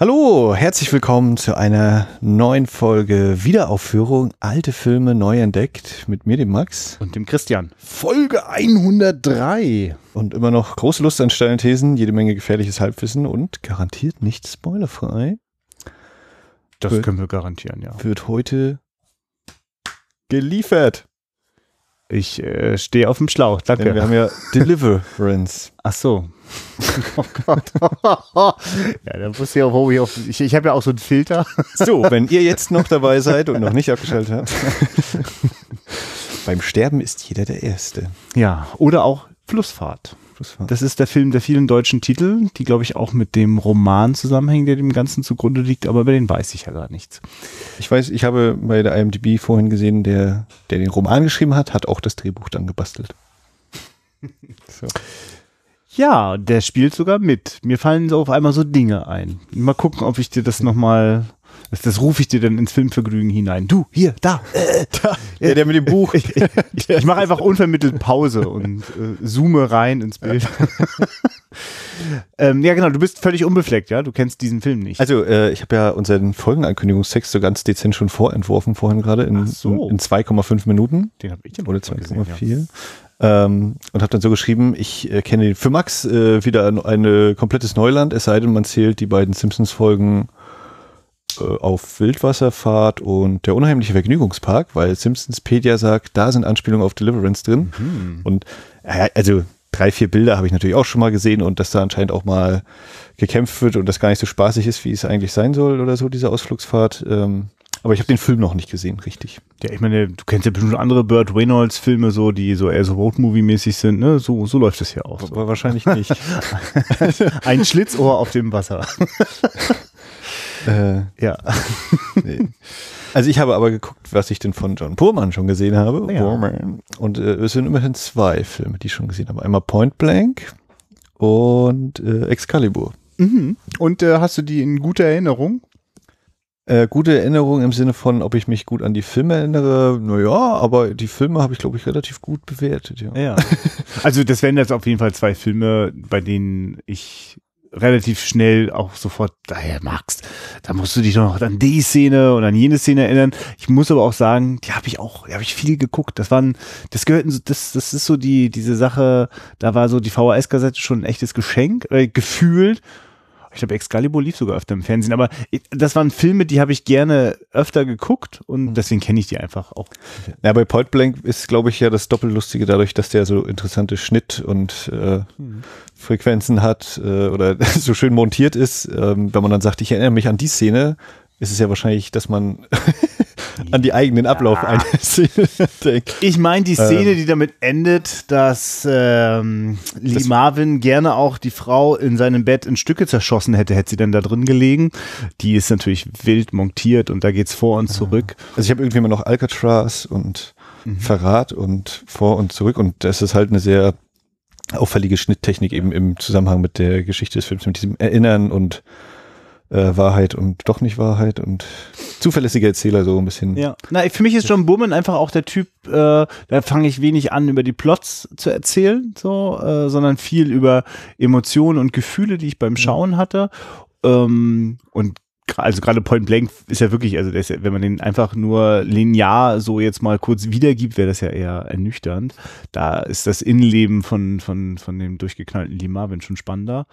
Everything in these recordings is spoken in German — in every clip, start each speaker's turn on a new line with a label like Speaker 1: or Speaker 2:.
Speaker 1: Hallo, herzlich willkommen zu einer neuen Folge Wiederaufführung Alte Filme neu entdeckt mit mir, dem Max.
Speaker 2: Und dem Christian.
Speaker 1: Folge 103. Und immer noch große Lust an steilen Thesen, jede Menge gefährliches Halbwissen und garantiert nicht spoilerfrei.
Speaker 2: Das
Speaker 1: Wird-
Speaker 2: können wir garantieren, ja.
Speaker 1: Wird heute geliefert.
Speaker 2: Ich äh, stehe auf dem Schlauch, danke.
Speaker 1: Denn wir haben ja Deliverance.
Speaker 2: Ach so. oh Gott. ja, da muss ich auch, wo ich auf. Ich, ich habe ja auch so einen Filter.
Speaker 1: So, wenn ihr jetzt noch dabei seid und noch nicht abgeschaltet habt. Beim Sterben ist jeder der Erste.
Speaker 2: Ja, oder auch Flussfahrt. Das ist der Film der vielen deutschen Titel, die, glaube ich, auch mit dem Roman zusammenhängen, der dem Ganzen zugrunde liegt, aber über den weiß ich ja gar nichts.
Speaker 1: Ich weiß, ich habe bei der IMDb vorhin gesehen, der, der den Roman geschrieben hat, hat auch das Drehbuch dann gebastelt. So.
Speaker 2: Ja, der spielt sogar mit. Mir fallen so auf einmal so Dinge ein. Mal gucken, ob ich dir das nochmal. Das, das rufe ich dir dann ins Filmvergnügen hinein. Du, hier, da, äh, da.
Speaker 1: Ja, der mit dem Buch.
Speaker 2: Ich, ich, mache einfach unvermittelt Pause und äh, zoome rein ins Bild. ähm, ja, genau, du bist völlig unbefleckt, ja? Du kennst diesen Film nicht.
Speaker 1: Also, äh, ich habe ja unseren Folgenankündigungstext so ganz dezent schon vorentworfen vorhin gerade in,
Speaker 2: so.
Speaker 1: in 2,5 Minuten
Speaker 2: den habe ich ja noch
Speaker 1: oder
Speaker 2: nicht mal gesehen,
Speaker 1: 2,4. Ähm, und habe dann so geschrieben, ich äh, kenne den für Max äh, wieder ein eine komplettes Neuland, es sei denn, man zählt die beiden Simpsons-Folgen äh, auf Wildwasserfahrt und der unheimliche Vergnügungspark, weil Simpsonspedia sagt, da sind Anspielungen auf Deliverance drin.
Speaker 2: Mhm.
Speaker 1: Und äh, also drei, vier Bilder habe ich natürlich auch schon mal gesehen und dass da anscheinend auch mal gekämpft wird und das gar nicht so spaßig ist, wie es eigentlich sein soll oder so, diese Ausflugsfahrt. Ähm, aber ich habe den Film noch nicht gesehen, richtig.
Speaker 2: Ja, ich meine, du kennst ja bestimmt andere Burt Reynolds Filme so, die so eher so Roadmovie-mäßig sind, ne? So, so läuft es ja auch. So.
Speaker 1: Aber wahrscheinlich nicht.
Speaker 2: Ein Schlitzohr auf dem Wasser.
Speaker 1: äh,
Speaker 2: Ja.
Speaker 1: nee. Also ich habe aber geguckt, was ich denn von John Purman schon gesehen habe.
Speaker 2: Ja.
Speaker 1: Und äh, es sind immerhin zwei Filme, die ich schon gesehen habe. Einmal Point Blank und äh, Excalibur.
Speaker 2: Mhm. Und äh, hast du die in guter Erinnerung?
Speaker 1: Äh, gute Erinnerung im Sinne von, ob ich mich gut an die Filme erinnere. Naja, aber die Filme habe ich, glaube ich, relativ gut bewertet. Ja.
Speaker 2: Ja. Also das wären jetzt auf jeden Fall zwei Filme, bei denen ich relativ schnell auch sofort daher magst. Da musst du dich doch noch an die Szene und an jene Szene erinnern. Ich muss aber auch sagen, die habe ich auch, die habe ich viel geguckt. Das waren, das gehörten, so- das, das ist so die, diese Sache, da war so die VHS-Kassette schon ein echtes Geschenk, äh, gefühlt. Ich glaube, Excalibur lief sogar öfter im Fernsehen, aber das waren Filme, die habe ich gerne öfter geguckt und deswegen kenne ich die einfach auch.
Speaker 1: Ja, bei Point Blank ist, glaube ich, ja das Doppellustige dadurch, dass der so interessante Schnitt und äh, Frequenzen hat äh, oder so schön montiert ist. Ähm, wenn man dann sagt, ich erinnere mich an die Szene, ist es ja wahrscheinlich, dass man an die eigenen Ablauf einer Szene denkt.
Speaker 2: Ich meine die Szene,
Speaker 1: Ähm.
Speaker 2: die damit endet, dass ähm, Lee
Speaker 1: Das-
Speaker 2: Marvin gerne auch die Frau in seinem Bett in Stücke zerschossen hätte, hätte sie dann da drin gelegen. Die ist natürlich wild montiert und da geht's vor und zurück.
Speaker 1: Also ich habe irgendwie immer noch Alcatraz und Verrat und vor und zurück und das ist halt eine sehr auffällige Schnitttechnik eben im Zusammenhang mit der Geschichte des Films, mit diesem Erinnern und äh, Wahrheit und doch nicht Wahrheit und zuverlässiger Erzähler so ein bisschen.
Speaker 2: Ja. Na, für mich ist John Burman einfach auch der Typ, äh, da fange ich wenig an, über die Plots zu erzählen, so, äh, sondern viel über Emotionen und Gefühle, die ich beim Schauen hatte. Ähm, und also gerade Point Blank ist ja wirklich, also ja, wenn man den einfach nur linear so jetzt mal kurz wiedergibt, wäre das ja eher ernüchternd. Da ist das Innenleben von, von, von dem durchgeknallten Lee Marvin schon spannender.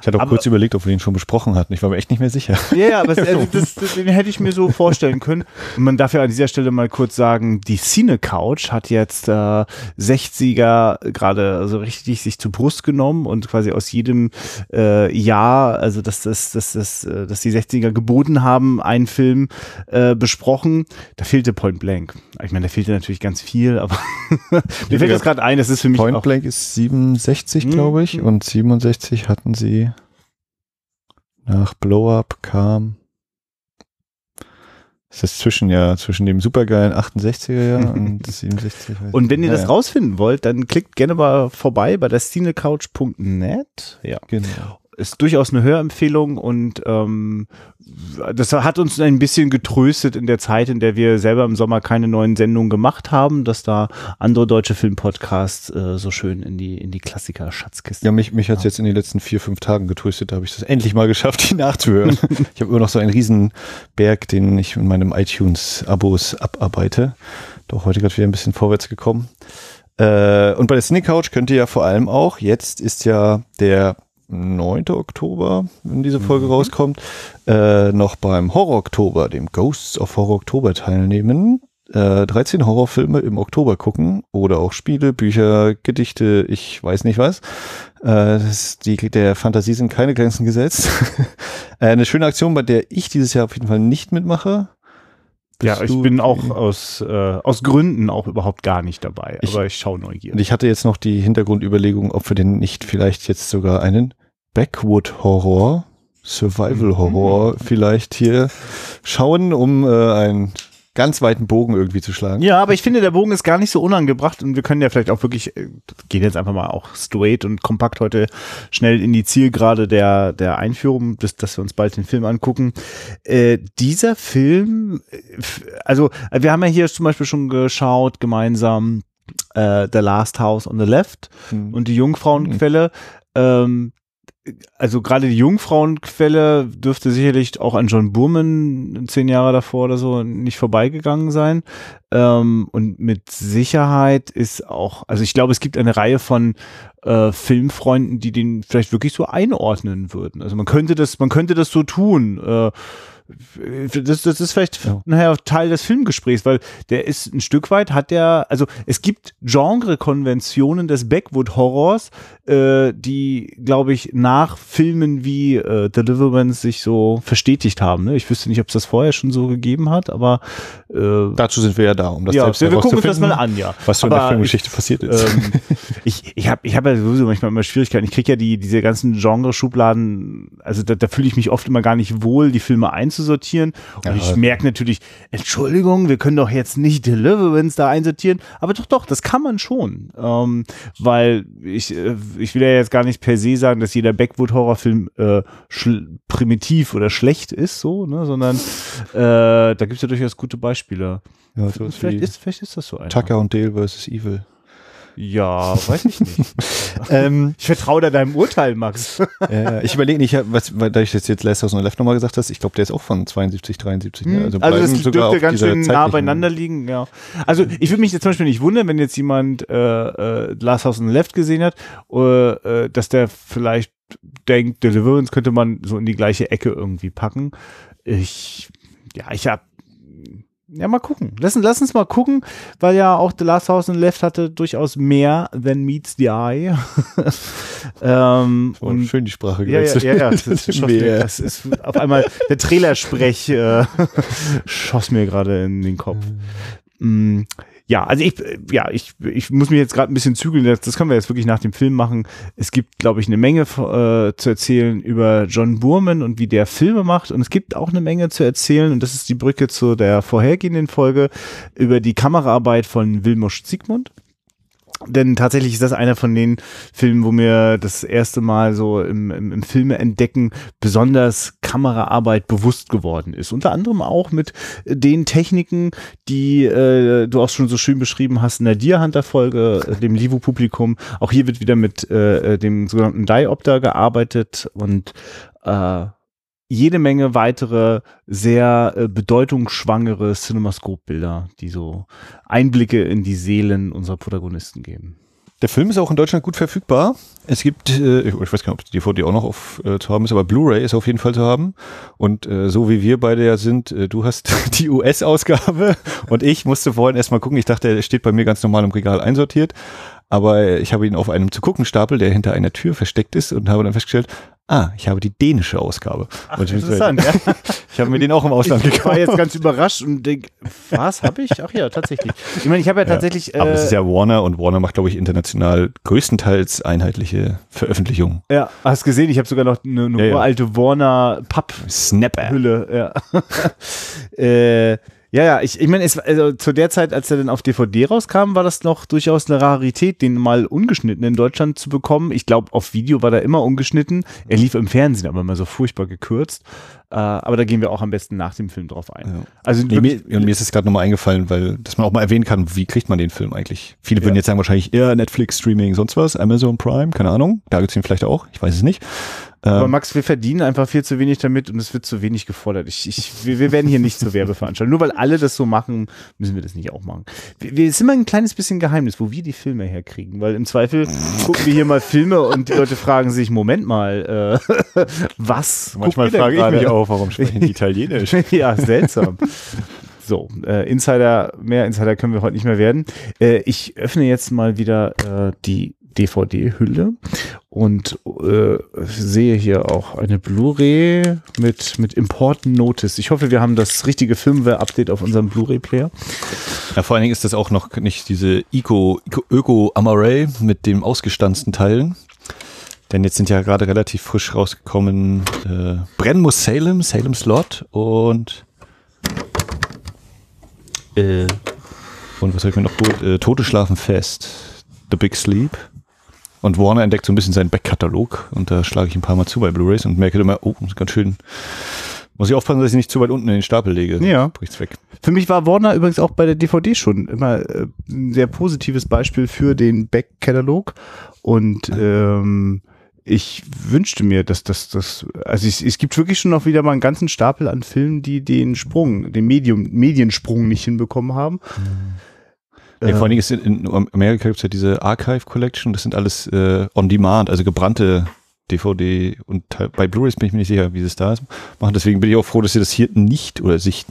Speaker 1: Ich hatte auch
Speaker 2: Aber-
Speaker 1: kurz überlegt, ob wir den schon besprochen hatten. Ich war mir echt nicht mehr sicher.
Speaker 2: Ja, ja, aber also das, das, den hätte ich mir so vorstellen können. Und man darf ja an dieser Stelle mal kurz sagen, die Cine Couch hat jetzt äh, 60er gerade so richtig sich zur Brust genommen und quasi aus jedem äh, Jahr, also dass das, dass das, äh, dass die 60er geboten haben, einen Film äh, besprochen. Da fehlte Point Blank. Ich meine, da fehlte natürlich ganz viel, aber mir fällt jetzt gerade ein, das ist für mich
Speaker 1: Point Blank ist 67,
Speaker 2: Mhm.
Speaker 1: glaube ich, und 67 hatten sie nach Blow Up kam. Ist das zwischen ja zwischen dem supergeilen 68er Jahr und 67. weiß
Speaker 2: Und wenn ihr
Speaker 1: nicht.
Speaker 2: das
Speaker 1: Naja,
Speaker 2: rausfinden wollt, dann klickt gerne mal vorbei bei der cinecouch.net. Ja.
Speaker 1: Genau.
Speaker 2: Ist durchaus eine Hörempfehlung und ähm, das hat uns ein bisschen getröstet in der Zeit, in der wir selber im Sommer keine neuen Sendungen gemacht haben, dass da andere deutsche Filmpodcasts äh, so schön in die, in die Klassiker-Schatzkiste.
Speaker 1: Ja, mich, mich hat's ja. jetzt in den letzten vier, fünf Tagen getröstet, da habe ich das endlich mal geschafft, die nachzuhören. ich habe immer noch so einen riesen Berg, den ich in meinem iTunes-Abos abarbeite. Doch heute gerade wieder ein bisschen vorwärts gekommen. Äh, und bei der Cine Couch könnt ihr ja vor allem auch, jetzt ist ja der 9. Oktober, wenn diese Folge mhm. rauskommt, äh, noch beim Horror Oktober, dem Ghosts of Horror Oktober teilnehmen. Äh, 13 Horrorfilme im Oktober gucken oder auch Spiele, Bücher, Gedichte, ich weiß nicht was. Äh, die, der Fantasie sind keine Grenzen gesetzt. äh, eine schöne Aktion, bei der ich dieses Jahr auf jeden Fall nicht mitmache.
Speaker 2: Ja, ich bin auch aus, äh, aus Gründen auch überhaupt gar nicht dabei, ich, aber ich schaue neugierig.
Speaker 1: Und ich hatte jetzt noch die Hintergrundüberlegung, ob wir denn nicht vielleicht jetzt sogar einen Backwood Horror, Survival Horror mhm. vielleicht hier schauen, um äh, ein ganz weiten Bogen irgendwie zu schlagen.
Speaker 2: Ja, aber ich finde, der Bogen ist gar nicht so unangebracht und wir können ja vielleicht auch wirklich, äh, gehen jetzt einfach mal auch straight und kompakt heute schnell in die Zielgerade der, der Einführung, bis, dass wir uns bald den Film angucken. Äh, dieser Film, äh, also wir haben ja hier zum Beispiel schon geschaut, gemeinsam äh, The Last House on the Left hm. und die Jungfrauenquelle. Hm. Ähm, also gerade die Jungfrauenquelle dürfte sicherlich auch an John Burman zehn Jahre davor oder so nicht vorbeigegangen sein. Ähm, und mit Sicherheit ist auch, also ich glaube, es gibt eine Reihe von äh, Filmfreunden, die den vielleicht wirklich so einordnen würden. Also man könnte das, man könnte das so tun. Äh, das, das ist vielleicht ja. nachher Teil des Filmgesprächs, weil der ist ein Stück weit hat der, also es gibt Genre-Konventionen des Backwood-Horrors, äh, die, glaube ich, nach Filmen wie äh, Deliverance sich so verstetigt haben. Ne? Ich wüsste nicht, ob es das vorher schon so gegeben hat, aber
Speaker 1: äh, dazu sind wir ja da, um das
Speaker 2: ja, selbst wir gucken uns das mal an, ja.
Speaker 1: Was so in der Filmgeschichte ich, passiert ist. Ähm,
Speaker 2: ich ich habe ich hab ja sowieso manchmal immer Schwierigkeiten. Ich kriege ja die diese ganzen Genre-Schubladen, also da, da fühle ich mich oft immer gar nicht wohl, die Filme einzusortieren. Und ja, ich merke natürlich, Entschuldigung, wir können doch jetzt nicht Deliverance da einsortieren, aber doch, doch, das kann man schon. Ähm, weil ich, äh, ich will ja jetzt gar nicht per se sagen, dass jeder Backwood-Horrorfilm äh, primitiv oder schlecht ist, so, ne, sondern äh, da gibt es ja durchaus gute Beispiele.
Speaker 1: Ja, vielleicht, ist, vielleicht ist das so ein. Tucker und Dale versus Evil.
Speaker 2: Ja, weiß ich nicht. ähm, ich vertraue da deinem Urteil, Max.
Speaker 1: äh, ich überlege nicht, was, weil da ich jetzt, jetzt Last House on the Left nochmal gesagt hast, ich glaube, der ist auch von 72, 73.
Speaker 2: Ne? Also, also das dürfte ganz schön nah beieinander liegen, ja. Also ich würde mich jetzt zum Beispiel nicht wundern, wenn jetzt jemand äh, äh, Last House on the Left gesehen hat, äh, dass der vielleicht denkt, Deliverance könnte man so in die gleiche Ecke irgendwie packen. Ich, ja, ich habe ja, mal gucken. Lass, lass uns mal gucken, weil ja auch The Last House in Left hatte durchaus mehr than meets the eye.
Speaker 1: ähm, oh, und schön die Sprache
Speaker 2: gewechselt. Ja, ja, ja, das ist, mir, das ist auf einmal der Trailersprech äh, schoss mir gerade in den Kopf. Mhm ja, also ich, ja, ich, ich muss mich jetzt gerade ein bisschen zügeln. Das, das können wir jetzt wirklich nach dem Film machen. Es gibt, glaube ich, eine Menge äh, zu erzählen über John Burman und wie der Filme macht. Und es gibt auch eine Menge zu erzählen, und das ist die Brücke zu der vorhergehenden Folge, über die Kameraarbeit von Wilmusch Siegmund. Denn tatsächlich ist das einer von den Filmen, wo mir das erste Mal so im, im, im Filme entdecken besonders Kameraarbeit bewusst geworden ist. Unter anderem auch mit den Techniken, die äh, du auch schon so schön beschrieben hast in der Deer Hunter Folge, äh, dem Livo-Publikum. Auch hier wird wieder mit äh, dem sogenannten Diopter gearbeitet und äh, jede Menge weitere sehr äh, bedeutungsschwangere Cinemascope-Bilder, die so Einblicke in die Seelen unserer Protagonisten geben.
Speaker 1: Der Film ist auch in Deutschland gut verfügbar. Es gibt, äh, ich weiß gar nicht, ob die DVD auch noch auf, äh, zu haben ist, aber Blu-ray ist auf jeden Fall zu haben. Und äh, so wie wir beide ja sind, äh, du hast die US-Ausgabe und ich musste vorhin erstmal gucken. Ich dachte, er steht bei mir ganz normal im Regal einsortiert. Aber ich habe ihn auf einem zu gucken Stapel, der hinter einer Tür versteckt ist und habe dann festgestellt, ah, ich habe die dänische Ausgabe.
Speaker 2: Ach, interessant, ja.
Speaker 1: Ich habe mir den auch im Ausland
Speaker 2: gekauft. Ich war jetzt ganz überrascht und denke, was habe ich? Ach ja, tatsächlich. Ich meine, ich habe ja tatsächlich.
Speaker 1: Ja, aber äh, es ist ja Warner und Warner macht, glaube ich, international größtenteils einheitliche Veröffentlichungen.
Speaker 2: Ja, hast gesehen, ich habe sogar noch eine, eine ja, uralte Warner Papp-Snapper-Hülle. Ja. äh, Ja, ja, ich, ich meine, also zu der Zeit, als er dann auf DVD rauskam, war das noch durchaus eine Rarität, den mal ungeschnitten in Deutschland zu bekommen. Ich glaube, auf Video war der immer ungeschnitten. Er lief im Fernsehen, aber immer so furchtbar gekürzt. Äh, aber da gehen wir auch am besten nach dem Film drauf ein. Ja.
Speaker 1: Also nee, mir, und mir ist es gerade nochmal eingefallen, weil, dass man auch mal erwähnen kann, wie kriegt man den Film eigentlich? Viele würden ja. jetzt sagen wahrscheinlich, ja, Netflix, Streaming, sonst was, Amazon Prime, keine Ahnung. Da gibt's ihn vielleicht auch, ich weiß es nicht.
Speaker 2: Aber ähm, Max, wir verdienen einfach viel zu wenig damit und es wird zu wenig gefordert. Ich, ich, wir, wir werden hier nicht zur Werbeveranstaltung. Nur weil alle das so machen, müssen wir das nicht auch machen. Wir, wir sind immer ein kleines bisschen Geheimnis, wo wir die Filme herkriegen, weil im Zweifel gucken wir hier mal Filme und die Leute fragen sich, Moment mal, äh, was?
Speaker 1: Manchmal frage ich mich auch, warum sprechen die Italienisch?
Speaker 2: ja, seltsam. So, äh, Insider, mehr Insider können wir heute nicht mehr werden. Äh, ich öffne jetzt mal wieder äh, die DVD-Hülle und äh, sehe hier auch eine Blu-ray mit, mit Important Notice. Ich hoffe, wir haben das richtige Firmware-Update auf unserem Blu-ray-Player.
Speaker 1: Ja, vor allen Dingen ist das auch noch nicht diese Eco, Eco Öko Amaray mit dem ausgestanzten Teilen. Denn jetzt sind ja gerade relativ frisch rausgekommen äh, Brennmus Salem, Salem Slot und äh, und was habe ich mir noch gut? Äh, Tote schlafen fest. The Big Sleep. Und Warner entdeckt so ein bisschen seinen Backkatalog und da schlage ich ein paar Mal zu bei Blu-rays und merke immer, oh, ist ganz schön. Muss ich aufpassen, dass ich nicht zu weit unten in den Stapel lege.
Speaker 2: Ja. Bricht's weg. Für mich war Warner übrigens auch bei der DVD schon immer äh, ein sehr positives Beispiel für den Backkatalog und ähm, ich wünschte mir, dass das, das, also es, es gibt wirklich schon noch wieder mal einen ganzen Stapel an Filmen, die den Sprung, den Medium, Mediensprung nicht hinbekommen haben. Mhm.
Speaker 1: Ja, vor allen Dingen ist in, in Amerika gibt es ja diese Archive Collection, das sind alles äh, on demand, also gebrannte DVD und bei Blu-rays bin ich mir nicht sicher, wie sie es da ist, machen. Deswegen bin ich auch froh, dass sie das hier nicht oder sich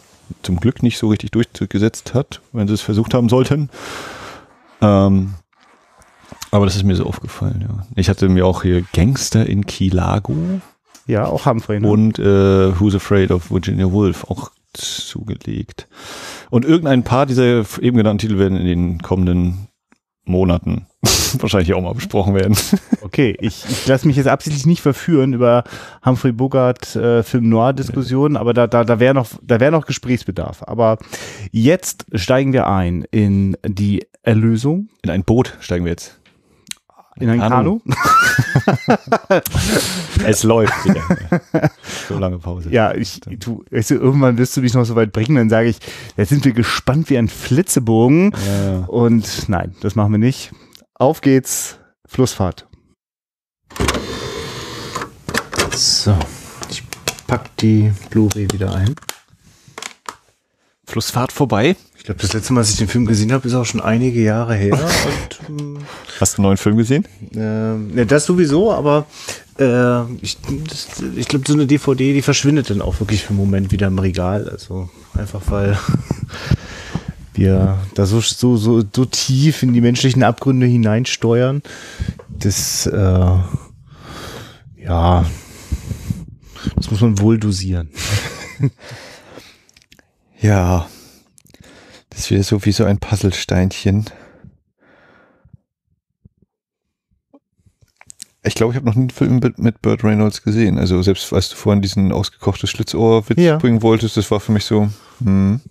Speaker 1: zum Glück nicht so richtig durchgesetzt hat, wenn sie es versucht haben sollten. Ähm, aber das ist mir so aufgefallen, ja. Ich hatte mir auch hier Gangster in Kilago.
Speaker 2: Ja, auch Humphrey.
Speaker 1: Ne? Und äh, Who's Afraid of Virginia Woolf auch zugelegt. Und irgendein paar dieser eben genannten Titel werden in den kommenden Monaten wahrscheinlich auch mal besprochen werden.
Speaker 2: Okay, ich, ich lasse mich jetzt absichtlich nicht verführen über Humphrey Bogart äh, Film Noir Diskussionen, aber da da da wäre noch da wäre noch Gesprächsbedarf. Aber jetzt steigen wir ein in die Erlösung.
Speaker 1: In ein Boot steigen wir jetzt.
Speaker 2: In ein Kanu?
Speaker 1: es läuft wieder. So lange Pause.
Speaker 2: Ja, ich, du, weißt du, irgendwann wirst du mich noch so weit bringen, dann sage ich, jetzt sind wir gespannt wie ein Flitzebogen. Ja. Und nein, das machen wir nicht. Auf geht's, Flussfahrt. So, ich pack die Blu-ray wieder ein.
Speaker 1: Flussfahrt vorbei.
Speaker 2: Ich glaube, das letzte Mal, als ich den Film gesehen habe, ist auch schon einige Jahre her.
Speaker 1: Und, ähm, Hast du einen neuen Film gesehen?
Speaker 2: Äh, ne, das sowieso, aber äh, ich, ich glaube, so eine DVD, die verschwindet dann auch wirklich für einen Moment wieder im Regal. Also einfach weil wir da so, so, so, so tief in die menschlichen Abgründe hineinsteuern. Das, äh, ja, das muss man wohl dosieren.
Speaker 1: Ja, das wäre so wie so ein Puzzlesteinchen. Ich glaube, ich habe noch nie einen Film mit Burt Reynolds gesehen. Also selbst als du vorhin diesen ausgekochtes Schlitzohr-Witz ja. bringen wolltest, das war für mich so, hm.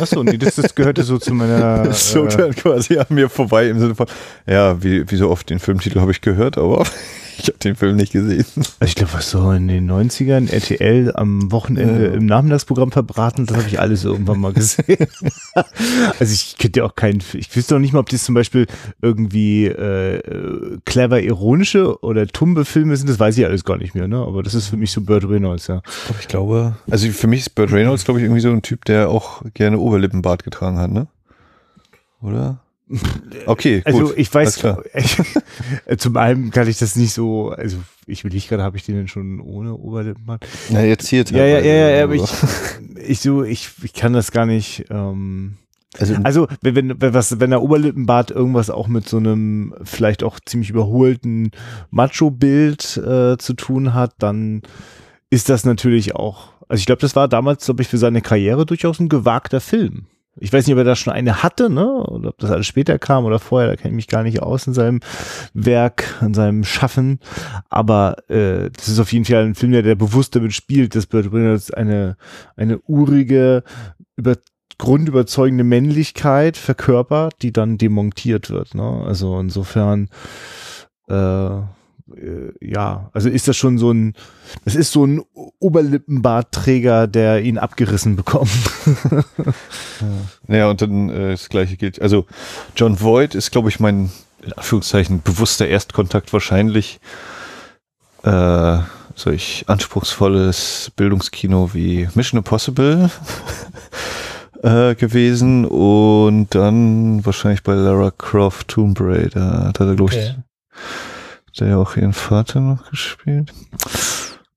Speaker 2: Achso, nee, das, das gehörte so zu meiner.
Speaker 1: Das zog äh, quasi an mir vorbei im Sinne von, ja, wie, wie so oft den Filmtitel habe ich gehört, aber ich habe den Film nicht gesehen.
Speaker 2: Also ich glaube, was so in den 90ern RTL am Wochenende äh. im Nachmittagsprogramm verbraten, das habe ich alles irgendwann mal gesehen. also ich könnte ja auch keinen, ich wüsste auch nicht mal, ob das zum Beispiel irgendwie äh, clever ironische oder tumbe Filme sind, das weiß ich alles gar nicht mehr, ne? Aber das ist für mich so Burt Reynolds, ja.
Speaker 1: Ich glaube, also für mich ist Burt Reynolds, glaube ich, irgendwie so ein Typ, der auch gerne Oberlippenbart getragen hat, ne? Oder? Okay,
Speaker 2: also gut, ich weiß, ich, zum einen kann ich das nicht so, also ich will nicht gerade, habe ich den denn schon ohne Oberlippenband?
Speaker 1: Na, jetzt hier.
Speaker 2: Ja, ja, ja, ja, aber ich, ich so, ich, ich kann das gar nicht, ähm, also, also wenn, wenn, wenn, was, wenn der Oberlippenbart irgendwas auch mit so einem vielleicht auch ziemlich überholten Macho-Bild äh, zu tun hat, dann ist das natürlich auch, also ich glaube, das war damals, glaube ich, für seine Karriere durchaus ein gewagter Film. Ich weiß nicht, ob er da schon eine hatte, ne? Oder ob das alles später kam oder vorher, da kenne ich mich gar nicht aus in seinem Werk, in seinem Schaffen. Aber äh, das ist auf jeden Fall ein Film, der, der bewusst damit spielt, dass Burt Reynolds eine, eine urige, über grundüberzeugende Männlichkeit verkörpert, die dann demontiert wird. Ne? Also insofern, äh, äh, ja, also ist das schon so ein, das ist so ein Oberlippenbartträger, der ihn abgerissen bekommt.
Speaker 1: ja. ja, und dann äh, das gleiche gilt. Also John Voight ist, glaube ich, mein in Anführungszeichen bewusster Erstkontakt wahrscheinlich äh, solch anspruchsvolles Bildungskino wie Mission Impossible äh, gewesen und dann wahrscheinlich bei Lara Croft Tomb Raider. Da hat er, glaube okay. Der ja auch ihren Vater noch gespielt.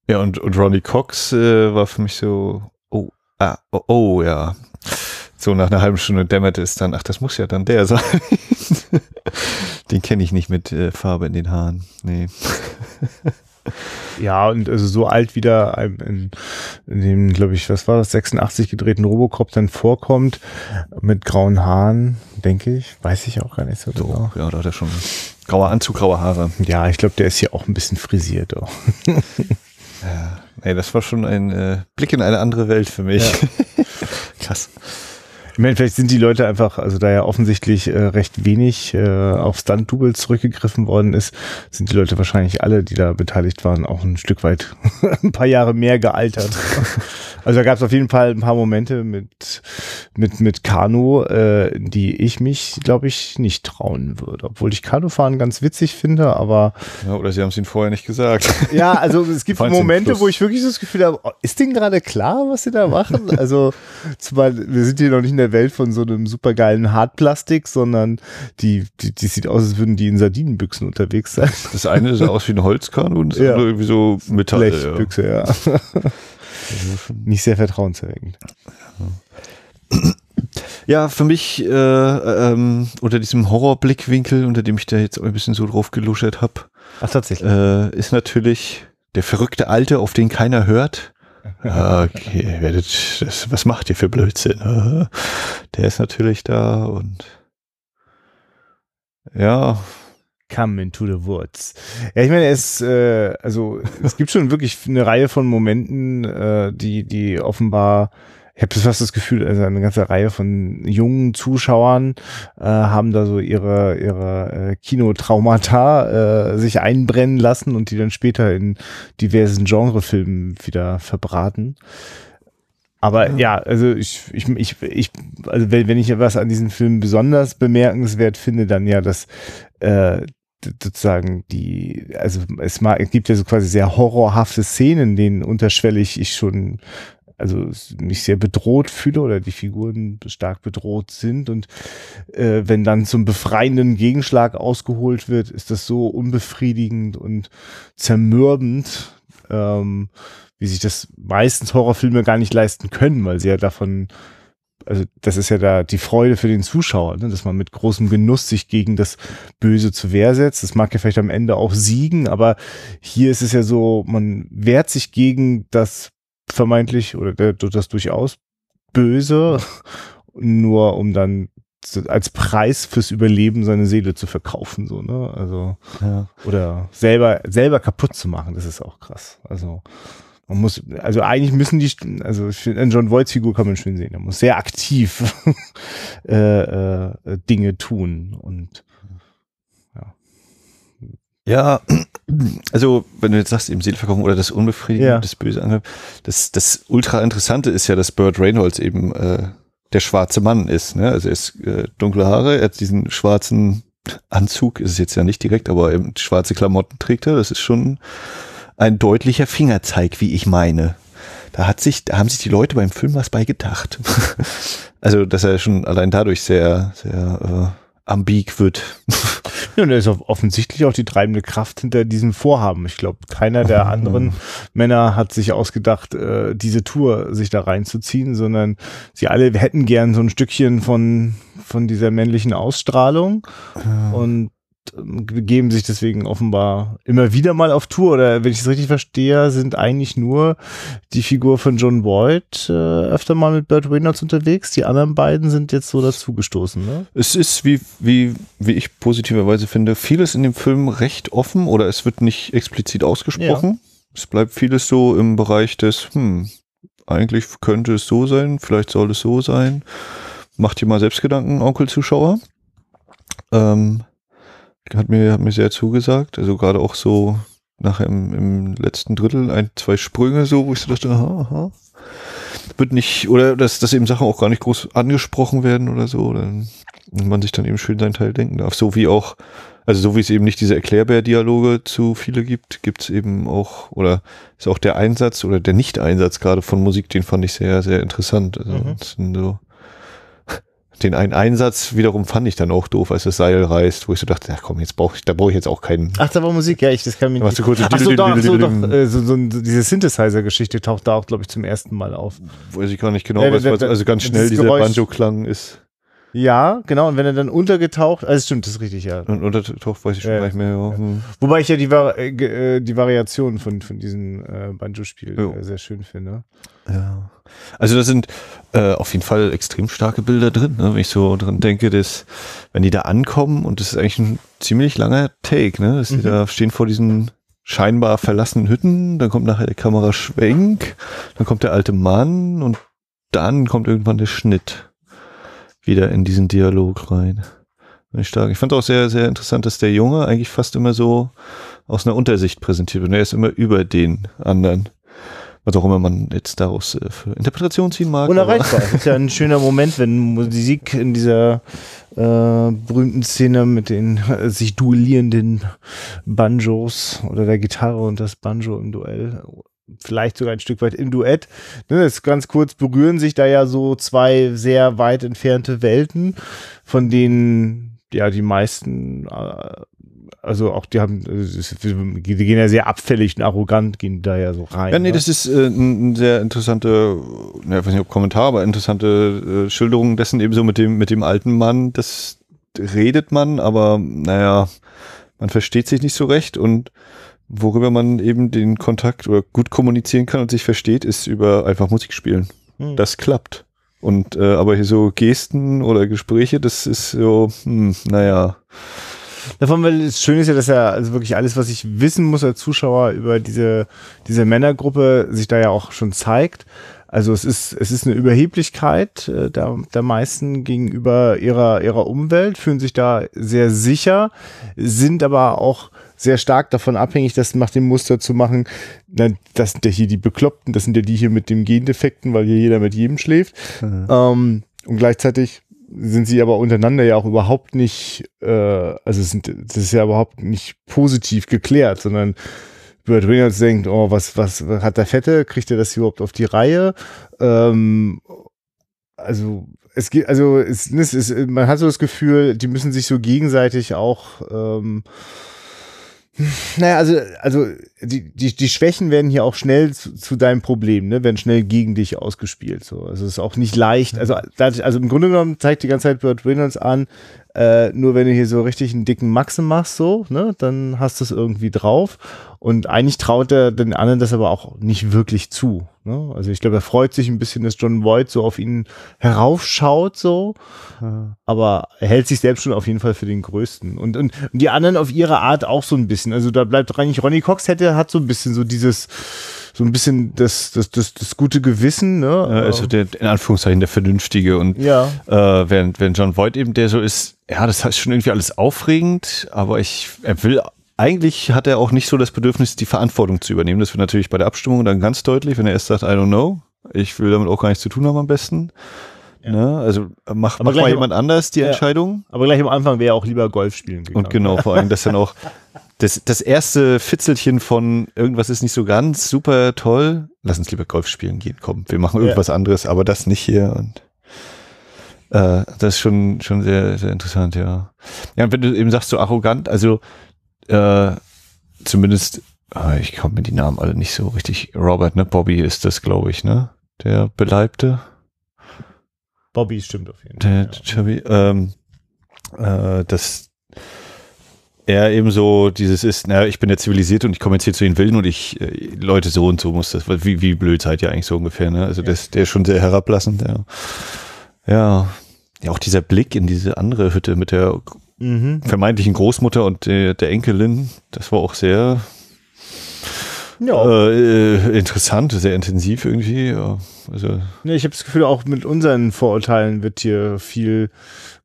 Speaker 1: Ja, und, und Ronnie Cox äh, war für mich so, oh, ah, oh, oh, ja. So nach einer halben Stunde dämmert es dann, ach, das muss ja dann der sein. Den kenne ich nicht mit äh, Farbe in den Haaren. Nee.
Speaker 2: Ja, und also so alt wie der in, in dem, glaube ich, was war das, 86 gedrehten Robocop dann vorkommt, mit grauen Haaren, denke ich, weiß ich auch gar nicht so
Speaker 1: genau. Ja, da hat er schon grauer Anzug, graue Haare.
Speaker 2: Ja, ich glaube, der ist hier auch ein bisschen frisiert. Auch.
Speaker 1: ja, ey, das war schon ein äh, Blick in eine andere Welt für mich. Ja.
Speaker 2: Krass. Ich meine, vielleicht sind die Leute einfach, also da ja offensichtlich äh, recht wenig äh, auf Stunt-Doubles zurückgegriffen worden ist, sind die Leute wahrscheinlich alle, die da beteiligt waren, auch ein Stück weit ein paar Jahre mehr gealtert. also da gab es auf jeden Fall ein paar Momente mit, mit, mit Kanu, äh, die ich mich, glaube ich, nicht trauen würde. Obwohl ich Kanufahren ganz witzig finde, aber.
Speaker 1: Ja, oder sie haben es ihnen vorher nicht gesagt.
Speaker 2: ja, also es gibt Momente, wo ich wirklich das Gefühl habe, oh, ist denen gerade klar, was sie da machen? Also, zumal wir sind hier noch nicht in der Welt von so einem supergeilen Hartplastik, sondern die, die, die sieht aus, als würden die in Sardinenbüchsen unterwegs sein.
Speaker 1: Das eine sah aus wie ein Holzkanu und das
Speaker 2: ja.
Speaker 1: andere irgendwie so Metall.
Speaker 2: Blechbüchse, ja. ja. Nicht sehr vertrauenserregend.
Speaker 1: Ja, für mich äh, ähm, unter diesem Horrorblickwinkel, unter dem ich da jetzt ein bisschen so drauf geluschert habe, äh, ist natürlich der verrückte Alte, auf den keiner hört. Okay, werdet, das, was macht ihr für Blödsinn? Der ist natürlich da und ja.
Speaker 2: Come into the woods. Ja, ich meine, es, äh, also es gibt schon wirklich eine Reihe von Momenten, äh, die, die offenbar ich habe fast das Gefühl, also eine ganze Reihe von jungen Zuschauern äh, haben da so ihre, ihre äh, Kinotraumata äh, sich einbrennen lassen und die dann später in diversen Genrefilmen wieder verbraten. Aber ja. ja, also ich, ich, ich, ich, also wenn, wenn ich was an diesem Film besonders bemerkenswert finde, dann ja, dass äh, sozusagen die, also es, mag, es gibt ja so quasi sehr horrorhafte Szenen, denen unterschwellig ich schon also mich sehr bedroht fühle oder die Figuren stark bedroht sind. Und äh, wenn dann zum befreienden Gegenschlag ausgeholt wird, ist das so unbefriedigend und zermürbend, ähm, wie sich das meistens Horrorfilme gar nicht leisten können, weil sie ja davon also das ist ja da die Freude für den Zuschauer, ne? dass man mit großem Genuss sich gegen das Böse zu Wehr setzt. Das mag ja vielleicht am Ende auch siegen, aber hier ist es ja so, man wehrt sich gegen das vermeintlich oder der, das durchaus böse, nur um dann als Preis fürs Überleben seine Seele zu verkaufen, so, ne? Also, ja. oder selber, selber kaputt zu machen, das ist auch krass. Also, man muss, also eigentlich müssen die, also ich finde, John Voights Figur kann man schön sehen, er muss sehr aktiv äh, äh, Dinge tun und
Speaker 1: ja, also wenn du jetzt sagst, eben Seelenverkaufung oder das Unbefriedigende, ja. das Böse angehört, das, das ultra interessante ist ja, dass Burt Reynolds eben äh, der schwarze Mann ist. Ne? Also er ist äh, dunkle Haare, er hat diesen schwarzen Anzug, ist es jetzt ja nicht direkt, aber eben schwarze Klamotten trägt er. Das ist schon ein deutlicher Fingerzeig, wie ich meine. Da hat sich, da haben sich die Leute beim Film was bei gedacht. also, dass er schon allein dadurch sehr, sehr äh, ambig wird.
Speaker 2: Ja, und er ist offensichtlich auch die treibende Kraft hinter diesem Vorhaben. Ich glaube, keiner der anderen Männer hat sich ausgedacht, äh, diese Tour sich da reinzuziehen, sondern sie alle hätten gern so ein Stückchen von, von dieser männlichen Ausstrahlung. Ja. Und begeben sich deswegen offenbar immer wieder mal auf Tour oder wenn ich es richtig verstehe, sind eigentlich nur die Figur von John Boyd äh, öfter mal mit Burt Reynolds unterwegs. Die anderen beiden sind jetzt so dazugestoßen. Ne?
Speaker 1: Es ist, wie, wie, wie ich positiverweise finde, vieles in dem Film recht offen oder es wird nicht explizit ausgesprochen. Ja. Es bleibt vieles so im Bereich des, hm, eigentlich könnte es so sein, vielleicht soll es so sein. Macht dir mal selbst Gedanken, Onkel-Zuschauer. Ähm, hat mir, hat mir sehr zugesagt. Also gerade auch so nachher im, im letzten Drittel ein, zwei Sprünge so, wo ich so dachte, aha, aha. Wird nicht, oder dass, dass eben Sachen auch gar nicht groß angesprochen werden oder so, oder man sich dann eben schön seinen Teil denken darf. So wie auch, also so wie es eben nicht diese Erklärbär-Dialoge zu viele gibt, gibt es eben auch, oder ist auch der Einsatz oder der Nicht-Einsatz gerade von Musik, den fand ich sehr, sehr interessant. Also
Speaker 2: Mhm.
Speaker 1: so den einen Einsatz wiederum fand ich dann auch doof, als das Seil reißt, wo ich so dachte, ja komm, jetzt brauche ich, da brauche ich jetzt auch keinen.
Speaker 2: Ach, da war Musik, ja, ich, das kann
Speaker 1: machst du kurz
Speaker 2: Ach so, doch, ach so, doch, äh, so, so, so, diese Synthesizer-Geschichte taucht da auch, glaube ich, zum ersten Mal auf.
Speaker 1: Weiß ich gar nicht genau,
Speaker 2: Ja,
Speaker 1: was,
Speaker 2: da-
Speaker 1: was, also ganz schnell dieser Banjo-Klang ist.
Speaker 2: Ja, genau, und wenn er dann untergetaucht, also stimmt, das ist richtig, ja.
Speaker 1: Und untertaucht weiß ich schon
Speaker 2: Ja,
Speaker 1: gar nicht mehr. Ja. Hm.
Speaker 2: Wobei ich ja die, äh, äh, die Variation von, von diesem äh, Banjo-Spiel
Speaker 1: Jo.
Speaker 2: äh, sehr schön finde.
Speaker 1: Ja. Also da sind äh, auf jeden Fall extrem starke Bilder drin, ne? wenn ich so dran denke, dass wenn die da ankommen und das ist eigentlich ein ziemlich langer Take, ne? dass die
Speaker 2: Mhm.
Speaker 1: da stehen vor diesen scheinbar verlassenen Hütten, dann kommt nachher der Kameraschwenk, dann kommt der alte Mann und dann kommt irgendwann der Schnitt wieder in diesen Dialog rein. Ich stark. Ich fand auch sehr, sehr interessant, dass der Junge eigentlich fast immer so aus einer Untersicht präsentiert wird. Und er ist immer über den anderen. Was auch immer man jetzt daraus äh, für Interpretation ziehen mag.
Speaker 2: Unerreichbar. Das ist ja ein schöner Moment, wenn Musik in dieser äh, berühmten Szene mit den äh, sich duellierenden Banjos oder der Gitarre und das Banjo im Duell, vielleicht sogar ein Stück weit im Duett. Ne, das ganz kurz berühren sich da ja so zwei sehr weit entfernte Welten, von denen ja die meisten äh, also auch die haben, es- die gehen ja sehr abfällig und arrogant, gehen da ja so rein.
Speaker 1: Ja, nee,
Speaker 2: ne?
Speaker 1: das ist äh, ein ein sehr interessante, ne, ich weiß nicht ob Kommentar, aber interessante äh, Schilderung dessen eben so mit dem, mit dem alten Mann, das redet man, aber naja, man versteht sich nicht so recht und worüber man eben den Kontakt oder gut kommunizieren kann und sich versteht, ist über einfach Musik spielen.
Speaker 2: Hm.
Speaker 1: Das klappt. Und äh, aber hier so Gesten oder Gespräche, das ist so, hm, naja.
Speaker 2: Davon, weil es schön ist ja, dass er also wirklich alles, was ich wissen muss als Zuschauer über diese, diese Männergruppe, sich da ja auch schon zeigt. Also es ist, es ist eine Überheblichkeit äh, der, der meisten gegenüber ihrer, ihrer Umwelt, fühlen sich da sehr sicher, sind aber auch sehr stark davon abhängig, das nach dem Muster zu machen, na, das sind ja hier die Bekloppten, das sind ja die hier mit dem Gendefekten, weil hier jeder mit jedem schläft. Ähm, und gleichzeitig sind sie aber untereinander ja auch überhaupt nicht, äh, also es sind, das ist ja überhaupt nicht positiv geklärt, sondern Burt Reynolds denkt, oh, was, was hat der Fette? Kriegt er das überhaupt auf die Reihe? Ähm, also es geht, also es, es ist, man hat so das Gefühl, die müssen sich so gegenseitig auch ähm, naja, also, also die, die, die Schwächen werden hier auch schnell zu, zu deinem Problem, ne? werden schnell gegen dich ausgespielt. So. Also es ist auch nicht leicht. Also, dadurch, also im Grunde genommen zeigt die ganze Zeit Burt Reynolds an, äh, nur wenn du hier so richtig einen dicken Maxen machst, so, ne, dann hast du es irgendwie drauf. Und eigentlich traut er den anderen das aber auch nicht wirklich zu. Ne? Also ich glaube, er freut sich ein bisschen, dass John Voight so auf ihn heraufschaut, so aber er hält sich selbst schon auf jeden Fall für den Größten. Und, und, und die anderen auf ihre Art auch so ein bisschen. Also da bleibt eigentlich Ronny Cox hätte, hat so ein bisschen so dieses, so ein bisschen das, das, das, das gute Gewissen, ne?
Speaker 1: Ja, also der, in Anführungszeichen der Vernünftige und
Speaker 2: ja.
Speaker 1: Äh, während, während John Voight eben der so ist, ja, das heißt schon irgendwie alles aufregend, aber ich, er will, eigentlich hat er auch nicht so das Bedürfnis, die Verantwortung zu übernehmen. Das wird natürlich bei der Abstimmung dann ganz deutlich, wenn er erst sagt, I don't know, ich will damit auch gar nichts zu tun haben am besten. Ne? Also mach,
Speaker 2: Aber
Speaker 1: mach mal jemand anders die
Speaker 2: Ja.
Speaker 1: Entscheidung.
Speaker 2: Aber gleich am Anfang wäre er auch lieber Golf spielen gegangen.
Speaker 1: Und genau, vor allem, dass dann auch das, das erste Fitzelchen von irgendwas ist nicht so ganz super toll. Lass uns lieber Golf spielen gehen, komm, wir machen irgendwas anderes, aber das nicht hier und äh, das ist schon, schon sehr, sehr interessant, ja. Ja, und wenn du eben sagst, so arrogant, also äh, zumindest, ah, ich komme mir die Namen alle nicht so richtig. Robert, ne? Bobby ist das, glaube ich, ne? Der Beleibte.
Speaker 2: Bobby stimmt auf jeden
Speaker 1: Der
Speaker 2: Fall.
Speaker 1: Chubby, ähm, äh, dass er eben so dieses ist, naja, ich bin der Zivilisierte und ich komme jetzt hier zu den Wilden und ich, äh, Leute, so und so muss das, wie, wie blöd seid ihr eigentlich so ungefähr, ne? Also das, der ist schon sehr herablassend, ja. Ja. Ja, auch dieser Blick in diese andere Hütte mit der
Speaker 2: Ja. Mhm.
Speaker 1: vermeintlichen Großmutter und der, der Enkelin, das war auch sehr, Ja. Äh, interessant, sehr intensiv irgendwie. Ja,
Speaker 2: also. Ja, ich habe das Gefühl, auch mit unseren Vorurteilen wird hier viel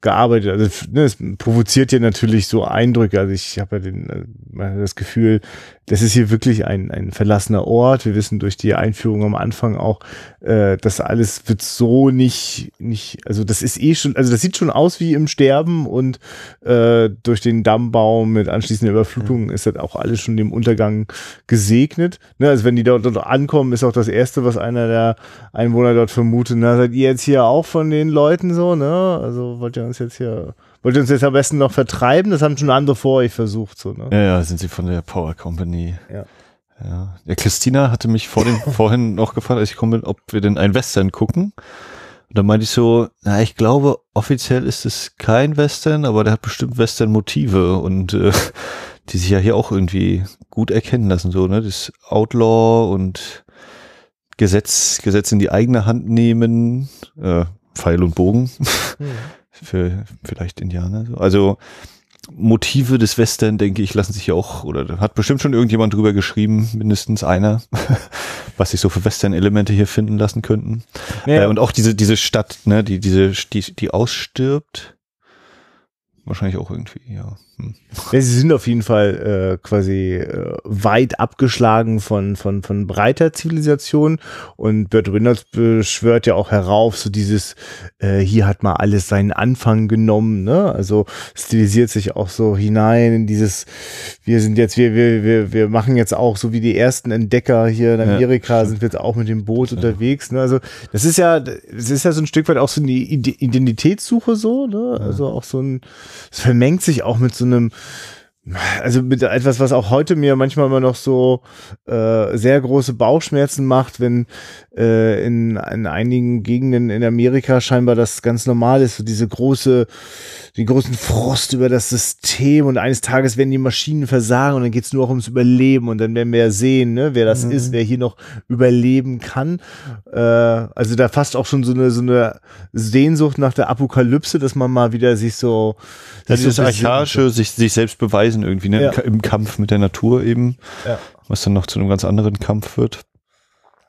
Speaker 2: gearbeitet. Also ne, es provoziert ja natürlich so Eindrücke. Also ich habe ja den, äh, das Gefühl, das ist hier wirklich ein, ein verlassener Ort. Wir wissen durch die Einführung am Anfang auch, äh, das alles wird so nicht, nicht, also das ist eh schon, also das sieht schon aus wie im Sterben und äh, durch den Dammbau mit anschließender Überflutung ist das auch alles schon dem Untergang gesegnet. Ne, also wenn die dort, dort ankommen, ist auch das Erste, was einer der Einwohner dort vermutet, na, seid ihr jetzt hier auch von den Leuten so, ne? Also wollt ihr uns jetzt hier Wollt ihr uns jetzt am besten noch vertreiben? Das haben schon andere vor euch versucht. So, ne?
Speaker 1: Ja, ja, sind sie von der Power Company. Ja. Ja, ja Christina hatte mich vor dem, vorhin noch gefragt, als ich komme, ob wir denn ein Western gucken. Und dann meinte ich so, na, ich glaube, offiziell ist es kein Western, aber der hat bestimmt Western-Motive und äh, die sich ja hier auch irgendwie gut erkennen lassen, so, ne? Das Outlaw und Gesetz, Gesetz in die eigene Hand nehmen, äh, Pfeil und Bogen. Mhm für vielleicht Indianer. Also Motive des Western, denke ich, lassen sich ja auch, oder hat bestimmt schon irgendjemand drüber geschrieben, mindestens einer, was sich so für Western-Elemente hier finden lassen könnten. Ja. Äh, und auch diese, diese Stadt, ne, die, diese, die, die ausstirbt, wahrscheinlich auch irgendwie, ja.
Speaker 2: Hm. ja sie sind auf jeden Fall äh, quasi äh, weit abgeschlagen von, von, von breiter Zivilisation und Bert Reynolds beschwört ja auch herauf, so dieses, äh, hier hat mal alles seinen Anfang genommen, ne? Also stilisiert sich auch so hinein in dieses, wir sind jetzt, wir, wir, wir, wir machen jetzt auch so wie die ersten Entdecker hier in Amerika, ja, sind wir jetzt auch mit dem Boot ja. unterwegs, ne? Also das ist ja, das ist ja so ein Stück weit auch so eine Identitätssuche so, ne? Also auch so ein, es vermengt sich auch mit so einem also mit etwas, was auch heute mir manchmal immer noch so äh, sehr große Bauchschmerzen macht, wenn äh, in, in einigen Gegenden in Amerika scheinbar das ganz normal ist, so diese große, den großen Frost über das System und eines Tages werden die Maschinen versagen und dann geht's nur auch ums Überleben und dann werden wir ja sehen, ne, wer das mhm. ist, wer hier noch überleben kann. Äh, also da fast auch schon so eine, so eine Sehnsucht nach der Apokalypse, dass man mal wieder sich so
Speaker 1: das ist Archaische, sich, sich selbst beweisen irgendwie, ne? Ja. Im Kampf mit der Natur eben. Ja. Was dann noch zu einem ganz anderen Kampf wird.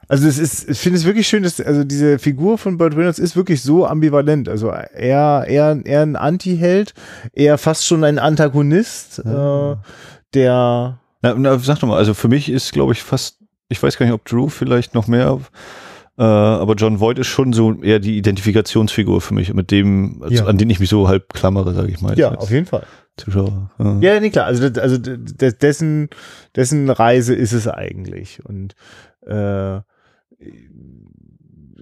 Speaker 2: Also es ist, ich finde es wirklich schön, dass also diese Figur von Burt Reynolds ist wirklich so ambivalent. Also er, er, er ein Anti-Held, er fast schon ein Antagonist, ja. äh, der.
Speaker 1: Na, na, sag doch mal, also für mich ist, glaube ich, fast, ich weiß gar nicht, ob Drew vielleicht noch mehr äh, aber John Voight ist schon so eher die Identifikationsfigur für mich, mit dem, also, ja. an den ich mich so halb klammere, sage ich mal.
Speaker 2: Ja, auf jeden Fall. Zuschauer. Ja, ja nee, klar. Also, also dessen, dessen Reise ist es eigentlich. Und äh,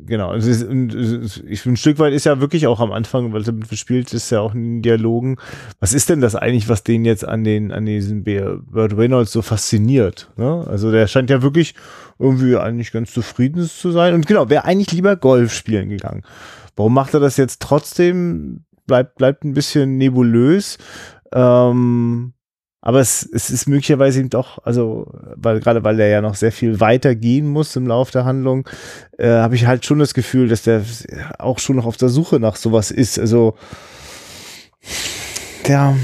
Speaker 2: genau, es ist, ich ein Stück weit ist ja wirklich auch am Anfang, weil damit gespielt ist ja auch in den Dialogen. Was ist denn das eigentlich, was den jetzt an den, an diesen Burt Reynolds so fasziniert? Ne? Also der scheint ja wirklich irgendwie eigentlich ganz zufrieden zu sein. Und genau, wäre eigentlich lieber Golf spielen gegangen. Warum macht er das jetzt trotzdem? Bleibt, bleibt ein bisschen nebulös. Ähm, aber es, es ist möglicherweise eben doch, also, weil gerade weil der ja noch sehr viel weiter gehen muss im Laufe der Handlung, äh, habe ich halt schon das Gefühl, dass der auch schon noch auf der Suche nach sowas ist. Also, ja,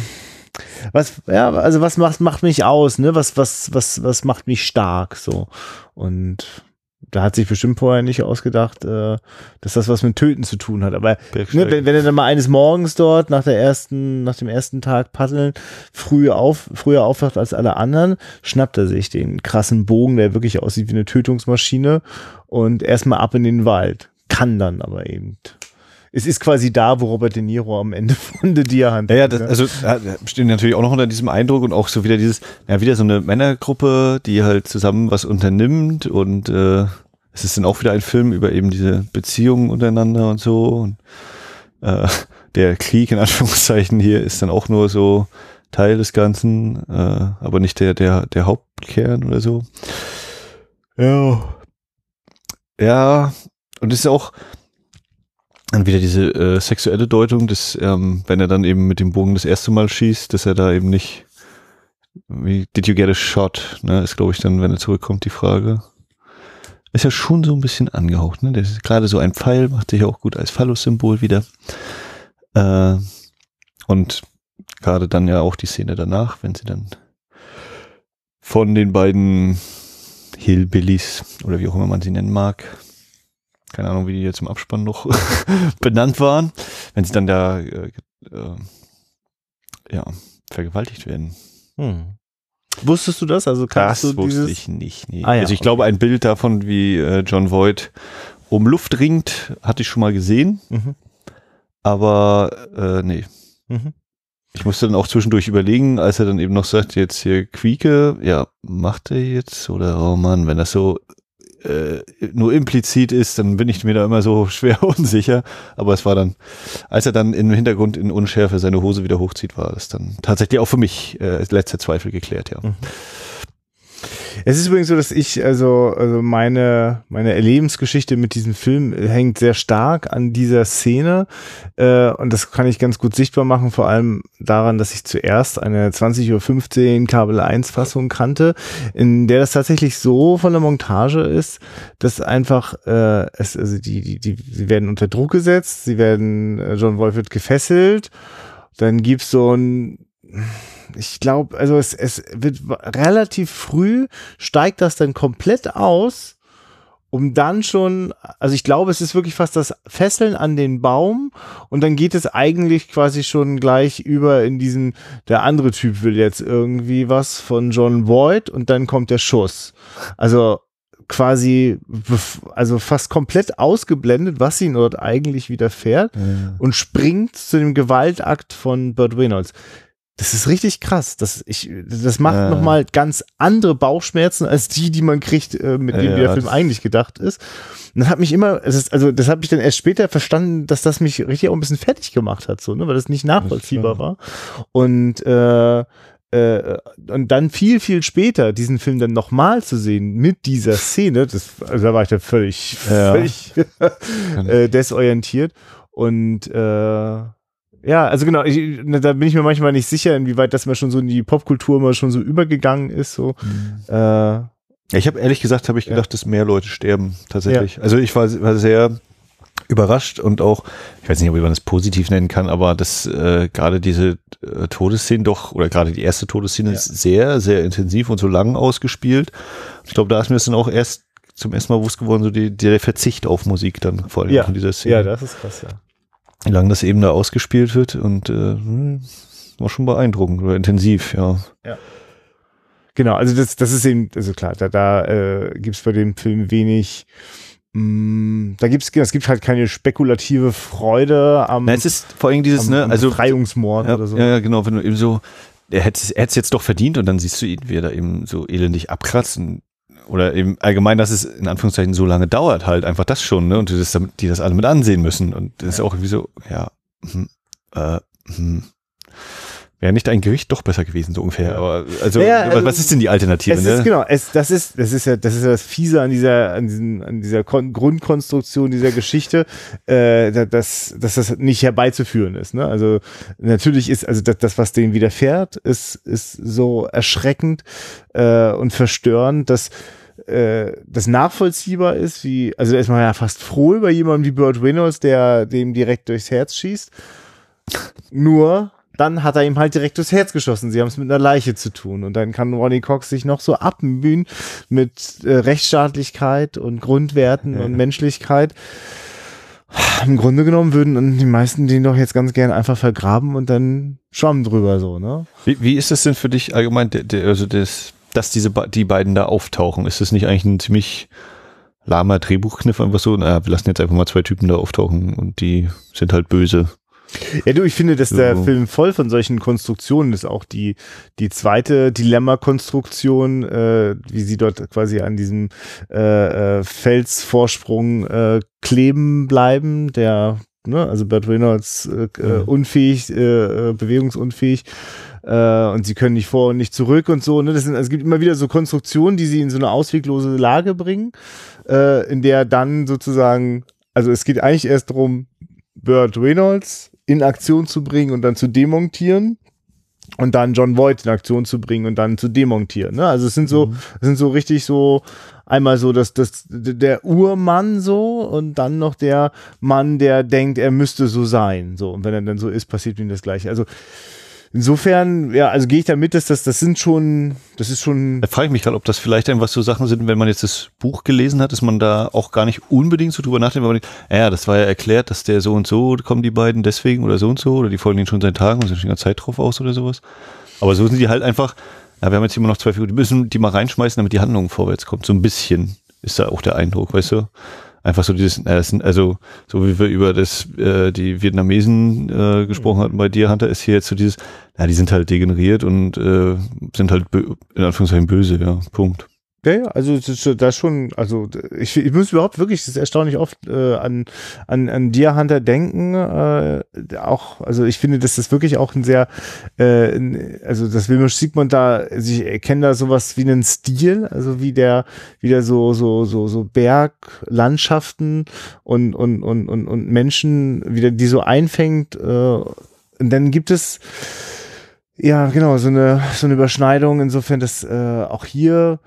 Speaker 2: was, ja, also was macht, macht mich aus, ne? Was, was, was, was macht mich stark, so. Und da hat sich bestimmt vorher nicht ausgedacht, äh, dass das was mit Töten zu tun hat. Aber ne, wenn, wenn er dann mal eines Morgens dort nach der ersten, nach dem ersten Tag paddeln früh auf, früher aufwacht als alle anderen, schnappt er sich den krassen Bogen, der wirklich aussieht wie eine Tötungsmaschine und erstmal ab in den Wald. Kann dann aber eben es ist quasi da, wo Robert De Niro am Ende von The Deer
Speaker 1: handelt. Ja, ja, das, ne? also ja, stehen natürlich auch noch unter diesem Eindruck und auch so wieder dieses, ja, wieder so eine Männergruppe, die halt zusammen was unternimmt und äh, es ist dann auch wieder ein Film über eben diese Beziehungen untereinander und so. Und, äh, der Krieg in Anführungszeichen hier ist dann auch nur so Teil des Ganzen, äh, aber nicht der, der, der Hauptkern oder so. Ja. Ja, und es ist auch, dann wieder diese äh, sexuelle Deutung, dass ähm, wenn er dann eben mit dem Bogen das erste Mal schießt, dass er da eben nicht wie, did you get a shot? Ne, ist glaube ich dann, wenn er zurückkommt, die Frage. Ist ja schon so ein bisschen angehaucht, ne? Gerade so ein Pfeil, macht sich auch gut als Phallus-Symbol wieder. Äh, und gerade dann ja auch die Szene danach, wenn sie dann von den beiden Hillbillies oder wie auch immer man sie nennen mag. Keine Ahnung, wie die jetzt im Abspann noch benannt waren, wenn sie dann da äh, äh, ja, vergewaltigt werden.
Speaker 2: Hm. Wusstest du das? Also
Speaker 1: kannst das du wusste ich nicht. Nee. Ah, ja, also ich okay. glaube, ein Bild davon, wie äh, John Voight um Luft ringt, hatte ich schon mal gesehen. Mhm. Aber äh, nee. Mhm. Ich musste dann auch zwischendurch überlegen, als er dann eben noch sagt, jetzt hier Quieke, ja, macht er jetzt? Oder, oh Mann, wenn das so äh, nur implizit ist, dann bin ich mir da immer so schwer unsicher. Aber es war dann, als er dann im Hintergrund in Unschärfe seine Hose wieder hochzieht, war das dann tatsächlich auch für mich äh, letzter Zweifel geklärt, ja. Mhm.
Speaker 2: Es ist übrigens so, dass ich, also, also meine, meine Erlebensgeschichte mit diesem Film hängt sehr stark an dieser Szene. Äh, und das kann ich ganz gut sichtbar machen, vor allem daran, dass ich zuerst eine 20.15 Uhr Kabel 1 Fassung kannte, in der das tatsächlich so von der Montage ist, dass einfach, äh, es, also die, die, die, sie werden unter Druck gesetzt, sie werden, äh, John Wolf wird gefesselt, dann gibt's so ein, ich glaube, also es, es wird relativ früh steigt das dann komplett aus, um dann schon, also ich glaube, es ist wirklich fast das Fesseln an den Baum und dann geht es eigentlich quasi schon gleich über in diesen, der andere Typ will jetzt irgendwie was von John Voight und dann kommt der Schuss. Also quasi, also fast komplett ausgeblendet, was ihn dort eigentlich widerfährt ja. und springt zu dem Gewaltakt von Burt Reynolds. Das ist richtig krass. Das, ich, das macht äh. nochmal ganz andere Bauchschmerzen als die, die man kriegt, äh, mit denen ja, der Film eigentlich gedacht ist. Und das hat mich immer, ist, also das habe ich dann erst später verstanden, dass das mich richtig auch ein bisschen fertig gemacht hat, so, ne, weil das nicht nachvollziehbar war. Und äh, äh, und dann viel, viel später diesen Film dann nochmal zu sehen mit dieser Szene, das, also da war ich dann völlig, ja. völlig äh, desorientiert. Und äh, ja, also genau, ich, da bin ich mir manchmal nicht sicher, inwieweit das mal schon so in die Popkultur mal schon so übergegangen ist. So. Mhm. Äh,
Speaker 1: ich habe ehrlich gesagt, habe ich gedacht, ja. dass mehr Leute sterben tatsächlich. Ja. Also ich war, war sehr überrascht und auch, ich weiß nicht, ob man das positiv nennen kann, aber dass äh, gerade diese äh, Todesszene doch, oder gerade die erste Todesszene ja. ist sehr, sehr intensiv und so lang ausgespielt. Ich glaube, da ist mir das dann auch erst zum ersten Mal bewusst geworden, so die, der Verzicht auf Musik dann vor allem
Speaker 2: ja.
Speaker 1: in
Speaker 2: dieser Szene. Ja, das ist krass, ja
Speaker 1: wie lange das eben da ausgespielt wird und äh, war schon beeindruckend oder intensiv, ja. Ja.
Speaker 2: Genau, also das, das ist eben, also klar, da, da äh, gibt es bei dem Film wenig, mm, da gibt's, es gibt halt keine spekulative Freude am.
Speaker 1: Na, es ist vor allem dieses, am, ne, also
Speaker 2: Befreiungsmord
Speaker 1: ja,
Speaker 2: oder so.
Speaker 1: Ja, ja, genau, wenn du eben so, er hätte es jetzt doch verdient und dann siehst du ihn, wie er da eben so elendig abkratzt und oder eben allgemein, dass es in Anführungszeichen so lange dauert, halt einfach das schon, ne? Und die das, die das alle mit ansehen müssen. Und das ist auch irgendwie so, ja, hm, äh, hm. Wäre nicht ein Gericht doch besser gewesen, so ungefähr. Aber also, ja, also was ist denn die Alternative?
Speaker 2: Es
Speaker 1: ne?
Speaker 2: ist, genau, es, das ist, das ist ja, das ist ja das Fiese an dieser, an, diesen, an dieser Kon Grundkonstruktion dieser Geschichte, äh, dass, dass das nicht herbeizuführen ist. Ne? Also natürlich ist, also das, das was denen widerfährt, ist, ist so erschreckend äh, und verstörend, dass äh, das nachvollziehbar ist, wie, also da ist man ja fast froh über jemanden wie Burt Reynolds, der dem direkt durchs Herz schießt. Nur dann hat er ihm halt direkt durchs Herz geschossen. Sie haben es mit einer Leiche zu tun. Und dann kann Ronnie Cox sich noch so abmühen mit äh, Rechtsstaatlichkeit und Grundwerten ja. und Menschlichkeit. Im Grunde genommen würden die meisten den doch jetzt ganz gern einfach vergraben und dann Schwamm drüber so, ne?
Speaker 1: Wie, wie ist das denn für dich allgemein, also das, dass diese die beiden da auftauchen? Ist das nicht eigentlich ein ziemlich lahmer Drehbuchkniff einfach so? Na, wir lassen jetzt einfach mal zwei Typen da auftauchen und die sind halt böse.
Speaker 2: Ja, du, ich finde, dass so. der Film voll von solchen Konstruktionen ist. Auch die, die zweite Dilemma-Konstruktion, äh, wie sie dort quasi an diesem äh, äh, Felsvorsprung äh, kleben bleiben, der, ne, also Bert Reynolds äh, mhm. unfähig, äh, äh, bewegungsunfähig äh, und sie können nicht vor und nicht zurück und so. Ne? Das sind, also es gibt immer wieder so Konstruktionen, die sie in so eine ausweglose Lage bringen, äh, in der dann sozusagen, also es geht eigentlich erst darum, Burt Reynolds in Aktion zu bringen und dann zu demontieren und dann John Voight in Aktion zu bringen und dann zu demontieren. Ne? Also es sind so, mhm. es sind so richtig so einmal so dass das der Urmann so und dann noch der Mann, der denkt, er müsste so sein. So und wenn er dann so ist, passiert ihm das gleiche. Also insofern, ja, also gehe ich da mit, dass das, das sind schon, das ist schon.
Speaker 1: Da frage ich mich gerade, ob das vielleicht einfach so Sachen sind, wenn man jetzt das Buch gelesen hat, dass man da auch gar nicht unbedingt so drüber nachdenkt, weil man denkt, ja, das war ja erklärt, dass der so und so kommen die beiden deswegen oder so und so oder die folgen den schon seit Tagen und sind schon die ganze Zeit drauf aus oder sowas. Aber so sind die halt einfach, ja, wir haben jetzt immer noch zwei Figuren, die müssen die mal reinschmeißen, damit die Handlung vorwärts kommt. So ein bisschen ist da auch der Eindruck, weißt du? Einfach so dieses, äh, also so wie wir über das äh, die Vietnamesen äh, gesprochen hatten bei dir, Hunter, ist hier jetzt so dieses, ja, die sind halt degeneriert und äh, sind halt in Anführungszeichen böse, ja, Punkt.
Speaker 2: Ja, ja, also das schon, also ich, ich muss überhaupt wirklich, das ist erstaunlich oft äh, an, an, an Deer Hunter denken. Äh, auch, also ich finde, dass das wirklich auch ein sehr, äh, also das Wilmers Sigmund da, also ich erkenne da sowas wie einen Stil, also wie der, wie der so, so, so, so Berglandschaften und, und, und, und, und Menschen wieder, die so einfängt. Äh, und dann gibt es ja, genau, so eine, so eine Überschneidung, insofern, dass äh, auch hier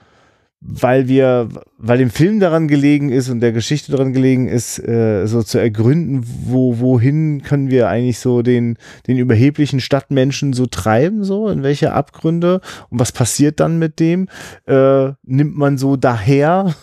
Speaker 2: weil wir, weil dem Film daran gelegen ist und der Geschichte daran gelegen ist, äh, so zu ergründen, wo, wohin können wir eigentlich so den, den überheblichen Stadtmenschen so treiben, so, in welche Abgründe und was passiert dann mit dem? Äh, nimmt man so daher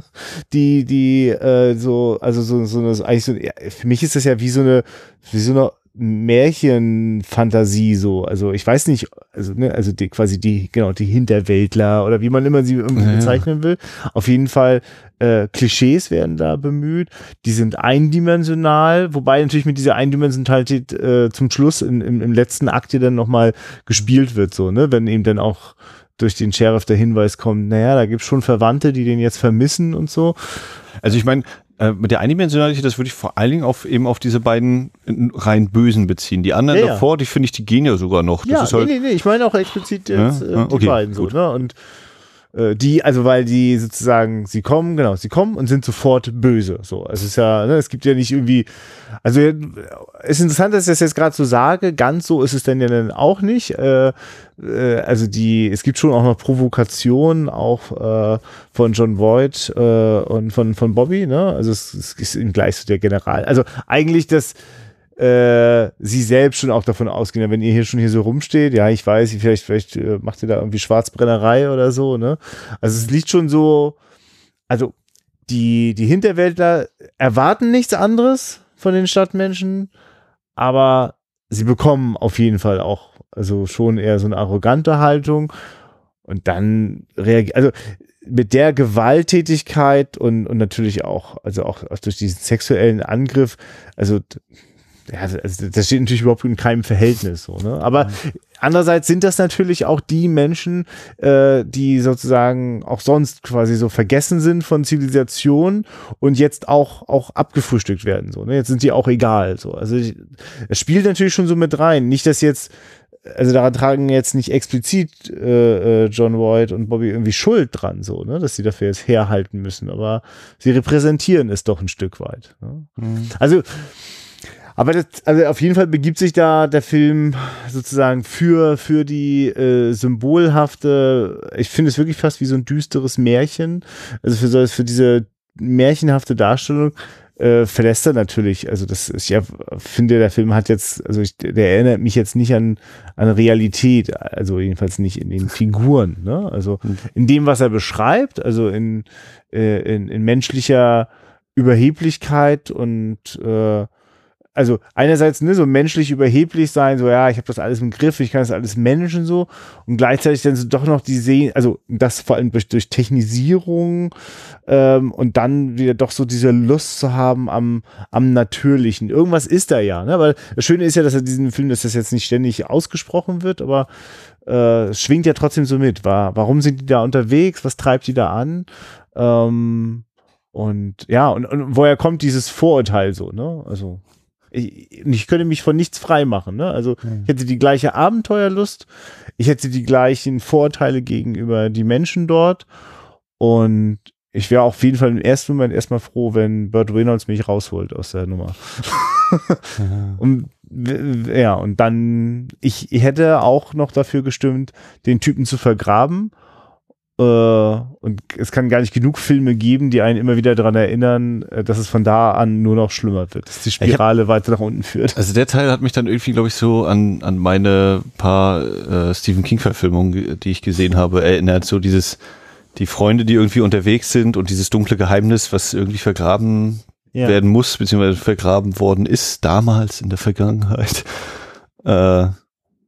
Speaker 2: die, die, äh, so, also so, so eine, eigentlich so, für mich ist das ja wie so eine, wie so eine Märchenfantasie so. Also ich weiß nicht, also, ne, also die, quasi die, genau, die Hinterwäldler oder wie man immer sie irgendwie ja, bezeichnen will. Auf jeden Fall äh, Klischees werden da bemüht. Die sind eindimensional, wobei natürlich mit dieser Eindimensionalität äh, zum Schluss in, im, im letzten Akt hier dann nochmal gespielt wird, so, ne, wenn eben dann auch durch den Sheriff der Hinweis kommt, naja, da gibt's schon Verwandte, die den jetzt vermissen und so.
Speaker 1: Also ich meine, äh, mit der Eindimensionalität, das würde ich vor allen Dingen auf eben auf diese beiden rein Bösen beziehen. Die anderen ja, davor, die finde ich, die gehen ja sogar noch.
Speaker 2: Das ja, ist halt, nee, nee, nee, ich meine auch explizit jetzt ja? äh, die okay, beiden gut. so, ne? Und äh, die, also weil die sozusagen, sie kommen, genau, sie kommen und sind sofort böse. So, es ist ja, ne, es gibt ja nicht irgendwie, also es ist interessant, dass ich das jetzt gerade so sage, ganz so ist es denn ja dann auch nicht. Äh, äh, also die, es gibt schon auch noch Provokationen, auch äh, von John Voight äh, und von, von Bobby, ne? Also es, es ist ihm gleich so der General. Also eigentlich das äh, sie selbst schon auch davon ausgehen, wenn ihr hier schon hier so rumsteht, ja, ich weiß, vielleicht, vielleicht äh, macht ihr da irgendwie Schwarzbrennerei oder so, ne? Also es liegt schon so, also die, die Hinterwäldler erwarten nichts anderes von den Stadtmenschen, aber sie bekommen auf jeden Fall auch, also schon eher so eine arrogante Haltung und dann reagiert, also mit der Gewalttätigkeit und, und natürlich auch, also auch, auch durch diesen sexuellen Angriff, also ja, also das steht natürlich überhaupt in keinem Verhältnis so, ne? Aber mhm. andererseits sind das natürlich auch die Menschen, äh, die sozusagen auch sonst quasi so vergessen sind von Zivilisation und jetzt auch auch abgefrühstückt werden so, ne? Jetzt sind die auch egal so. Also es spielt natürlich schon so mit rein, nicht dass jetzt also daran tragen jetzt nicht explizit äh, äh, John White und Bobby irgendwie Schuld dran, so, ne, dass sie dafür jetzt herhalten müssen, aber sie repräsentieren es doch ein Stück weit. Ne? Mhm. Also aber das, also auf jeden Fall begibt sich da der Film sozusagen für, für die äh, symbolhafte, ich finde es wirklich fast wie so ein düsteres Märchen. Also für, so, für diese märchenhafte Darstellung äh, verlässt er natürlich, also das ich ja, finde, der Film hat jetzt, also ich, der erinnert mich jetzt nicht an, an Realität, also jedenfalls nicht in den Figuren, ne? Also in dem, was er beschreibt, also in, äh, in, in menschlicher Überheblichkeit und äh, also einerseits ne, so menschlich überheblich sein, so ja, ich habe das alles im Griff, ich kann das alles managen so und gleichzeitig dann so doch noch die sehen, also das vor allem durch, durch Technisierung ähm, und dann wieder doch so diese Lust zu haben am, am Natürlichen. Irgendwas ist da ja, ne? weil das Schöne ist ja, dass er diesen Film, dass das jetzt nicht ständig ausgesprochen wird, aber äh, schwingt ja trotzdem so mit. War, warum sind die da unterwegs? Was treibt die da an? Ähm, und ja, und, und woher kommt dieses Vorurteil so, ne? Also ich, ich könnte mich von nichts frei machen. Ne? Also mhm. ich hätte die gleiche Abenteuerlust, ich hätte die gleichen Vorteile gegenüber die Menschen dort und ich wäre auf jeden Fall im ersten Moment erstmal froh, wenn Burt Reynolds mich rausholt aus der Nummer. ja. Und ja, und dann, ich, ich hätte auch noch dafür gestimmt, den Typen zu vergraben und es kann gar nicht genug Filme geben, die einen immer wieder daran erinnern, äh, dass es von da an nur noch schlimmer wird, dass die Spirale hab, weiter nach unten führt.
Speaker 1: Also der Teil hat mich dann irgendwie, glaube ich, so an, an meine paar äh, Stephen King-Verfilmungen, die ich gesehen habe, erinnert. So dieses, die Freunde, die irgendwie unterwegs sind und dieses dunkle Geheimnis, was irgendwie vergraben ja. werden muss, beziehungsweise vergraben worden ist, damals in der Vergangenheit. Äh,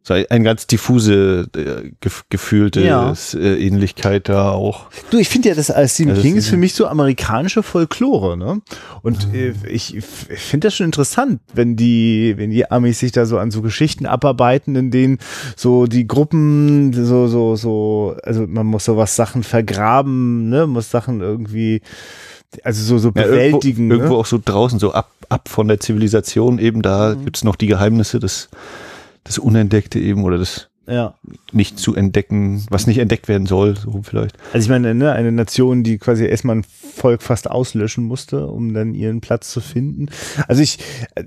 Speaker 1: so eine ganz diffuse, äh, gef gefühlte ja. äh, Ähnlichkeit da auch.
Speaker 2: Du, ich finde ja, das als Stephen also King ist für mich so amerikanische Folklore, ne? Und mhm. äh, ich, ich finde das schon interessant, wenn die, wenn die Amis sich da so an so Geschichten abarbeiten, in denen so die Gruppen so, so, so, also man muss sowas Sachen vergraben, ne? Muss Sachen irgendwie also so, so bewältigen.
Speaker 1: Ja, irgendwo, ne? irgendwo auch so draußen, so ab, ab von der Zivilisation eben, da mhm. gibt's noch die Geheimnisse des das Unentdeckte eben oder das ja. nicht zu entdecken, was nicht entdeckt werden soll, so vielleicht.
Speaker 2: Also ich meine, ne, eine Nation, die quasi erstmal ein Volk fast auslöschen musste, um dann ihren Platz zu finden. Also ich. Äh,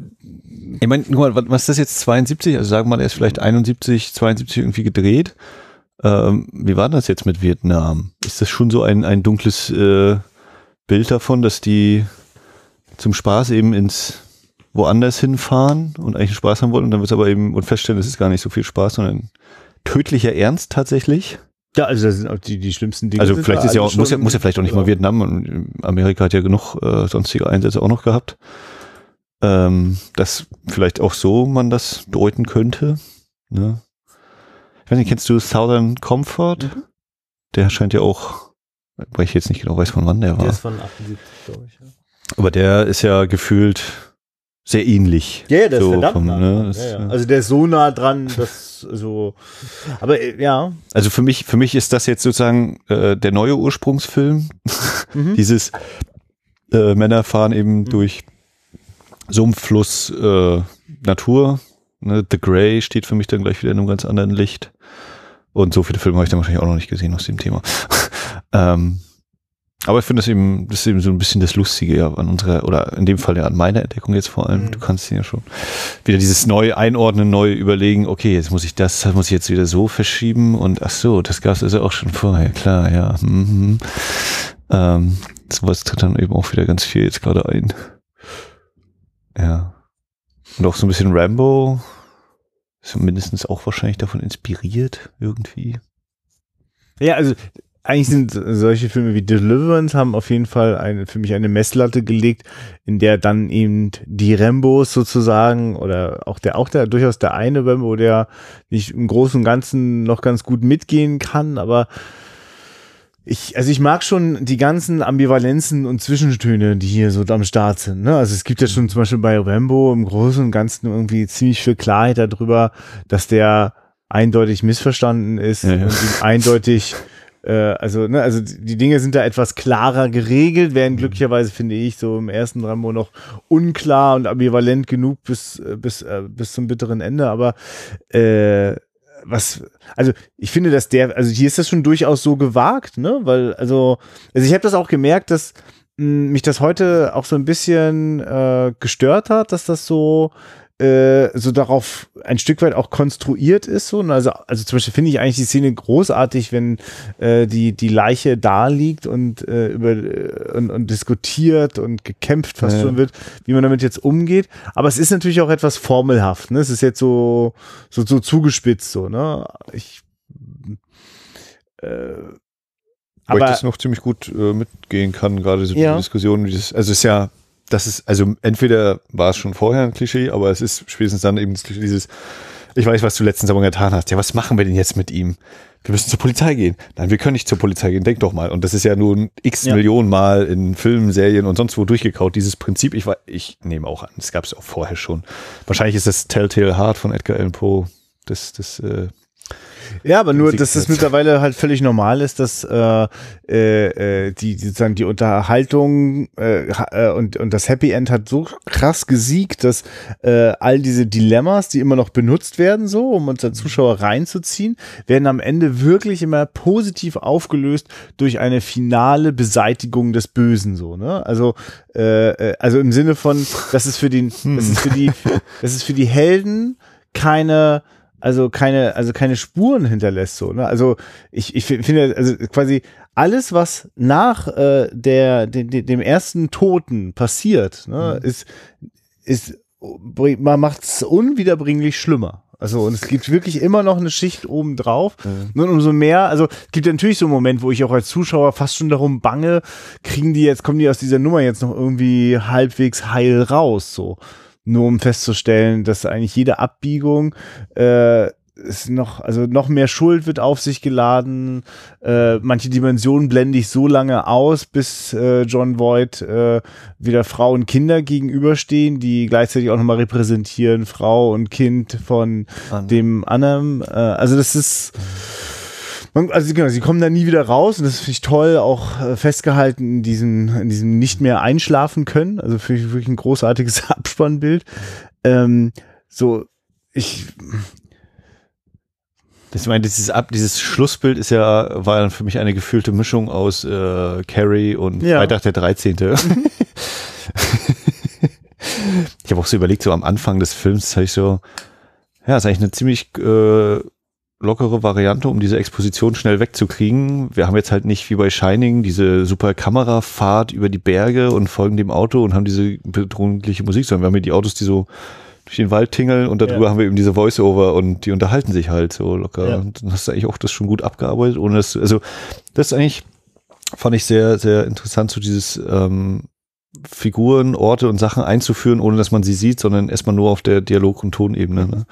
Speaker 1: ich meine, guck mal, was ist das jetzt 72? Also sagen wir mal, er ist vielleicht 71, 72 irgendwie gedreht. Ähm, wie war das jetzt mit Vietnam? Ist das schon so ein, ein dunkles äh, Bild davon, dass die zum Spaß eben ins woanders hinfahren und eigentlich Spaß haben wollen und dann wird es aber eben und feststellen, es ist gar nicht so viel Spaß, sondern tödlicher Ernst tatsächlich.
Speaker 2: Ja, also das sind auch die, die schlimmsten Dinge.
Speaker 1: Also vielleicht ist ja auch, muss ja, muss ja vielleicht auch nicht ja. mal Vietnam und Amerika hat ja genug äh, sonstige Einsätze auch noch gehabt. Ähm, dass vielleicht auch so man das deuten könnte. Ne? Ich weiß nicht, kennst du Southern Comfort? Mhm. Der scheint ja auch, weil ich jetzt nicht genau weiß, von wann der war. Der ist von 78, glaube ich. Ja. Aber der ist ja gefühlt sehr ähnlich.
Speaker 2: Ja, ja der so ist verdammt vom, nah ne, das, ja, ja. Also der ist so nah dran, dass so. Aber äh, ja.
Speaker 1: Also für mich, für mich ist das jetzt sozusagen äh, der neue Ursprungsfilm. Mhm. Dieses äh, Männer fahren eben mhm. durch Sumpf, Fluss, äh, Natur. Ne? The Grey steht für mich dann gleich wieder in einem ganz anderen Licht. Und so viele Filme habe ich dann wahrscheinlich auch noch nicht gesehen aus dem Thema. ähm, aber ich finde das eben, das ist eben so ein bisschen das Lustige ja an unserer, oder in dem Fall ja an meiner Entdeckung jetzt vor allem. Mhm. Du kannst ja schon wieder dieses neu einordnen, neu überlegen, okay, jetzt muss ich das, das muss ich jetzt wieder so verschieben und ach so, das gab es also auch schon vorher, klar, ja. Mhm. Ähm, sowas tritt dann eben auch wieder ganz viel jetzt gerade ein. Ja. Und auch so ein bisschen Rambo, ist mindestens auch wahrscheinlich davon inspiriert, irgendwie.
Speaker 2: Ja, also eigentlich sind solche Filme wie Deliverance haben auf jeden Fall eine, für mich eine Messlatte gelegt, in der dann eben die Rambos sozusagen oder auch der, auch der, durchaus der eine Rambo, der nicht im Großen und Ganzen noch ganz gut mitgehen kann, aber ich, also ich mag schon die ganzen Ambivalenzen und Zwischentöne, die hier so am Start sind. Ne? Also es gibt ja schon zum Beispiel bei Rambo im Großen und Ganzen irgendwie ziemlich viel Klarheit darüber, dass der eindeutig missverstanden ist ja, ja. und eindeutig äh, also, ne, also die Dinge sind da etwas klarer geregelt, während mhm. glücklicherweise finde ich so im ersten Rambo noch unklar und ambivalent genug bis, äh, bis, äh, bis zum bitteren Ende, aber äh, was, also ich finde, dass der, also hier ist das schon durchaus so gewagt, ne, weil, also, also ich habe das auch gemerkt, dass mh, hm, mich das heute auch so ein bisschen äh, gestört hat, dass das so äh, so darauf ein Stück weit auch konstruiert ist. So. Also, also zum Beispiel finde ich eigentlich die Szene großartig, wenn äh, die, die Leiche da liegt und, äh, über, äh, und, und diskutiert und gekämpft fast ja. schon wird, wie man damit jetzt umgeht. Aber es ist natürlich auch etwas formelhaft. Ne? Es ist jetzt so, so, so zugespitzt. So, ne? Ich
Speaker 1: äh, aber ich das noch ziemlich gut äh, mitgehen kann, gerade so ja. die Diskussion. Dieses, also es ist ja das ist, also entweder war es schon vorher ein Klischee, aber es ist spätestens dann eben dieses, ich weiß, was du letztens aber getan hast. Ja, was machen wir denn jetzt mit ihm? Wir müssen zur Polizei gehen. Nein, wir können nicht zur Polizei gehen. Denk doch mal. Und das ist ja nun x ja. Millionen Mal in Filmen, Serien und sonst wo durchgekaut. Dieses Prinzip, ich, ich nehme auch an, das gab es auch vorher schon. Wahrscheinlich ist das Telltale Heart von Edgar Allan Poe das, das äh,
Speaker 2: ja, aber nur, dass das mittlerweile halt völlig normal ist, dass äh, äh, die sozusagen die Unterhaltung äh, äh, und und das Happy End hat so krass gesiegt, dass äh, all diese Dilemmas, die immer noch benutzt werden, so um unsere Zuschauer reinzuziehen, werden am Ende wirklich immer positiv aufgelöst durch eine finale Beseitigung des Bösen, so ne? Also äh, äh also im Sinne von, das ist für den, das ist für die, das ist für die Helden keine also keine, also keine Spuren hinterlässt, so, ne? Also ich, ich finde, also quasi alles, was nach äh, der, de, de, dem ersten Toten passiert, ne, mhm. ist, ist, man macht es unwiederbringlich schlimmer. Also, und es gibt wirklich immer noch eine Schicht oben drauf. Mhm. Und umso mehr, also, es gibt natürlich so einen Moment, wo ich auch als Zuschauer fast schon darum bange, kriegen die jetzt, kommen die aus dieser Nummer jetzt noch irgendwie halbwegs heil raus, so nur um festzustellen, dass eigentlich jede Abbiegung äh, ist noch, also noch mehr Schuld wird auf sich geladen. Äh, manche Dimensionen blende ich so lange aus, bis äh, John Voight äh, wieder Frau und Kinder gegenüberstehen, die gleichzeitig auch nochmal repräsentieren, Frau und Kind von An. dem anderen. Äh, also das ist. Mhm also genau, sie kommen da nie wieder raus und das finde ich toll, auch äh, festgehalten in diesem, in diesem nicht mehr einschlafen können. Also finde ich wirklich ein großartiges Abspannbild. Ähm, so, ich.
Speaker 1: Das, ich meine, dieses, Ab dieses Schlussbild ist ja, war dann für mich eine gefühlte Mischung aus äh, Carrie und ja. Freitag der 13. ich habe auch so überlegt, so am Anfang des Films habe ich so, ja, ist eigentlich eine ziemlich äh, lockere Variante, um diese Exposition schnell wegzukriegen. Wir haben jetzt halt nicht wie bei Shining diese super Kamerafahrt über die Berge und folgen dem Auto und haben diese bedrohliche Musik, sondern wir haben hier die Autos, die so durch den Wald tingeln und darüber ja. haben wir eben diese Voice-Over und die unterhalten sich halt so locker. Ja. Und dann hast du eigentlich auch das schon gut abgearbeitet, ohne das, also das ist eigentlich, fand ich sehr, sehr interessant, so dieses ähm, Figuren, Orte und Sachen einzuführen, ohne dass man sie sieht, sondern erstmal nur auf der Dialog- und Tonebene. Ne?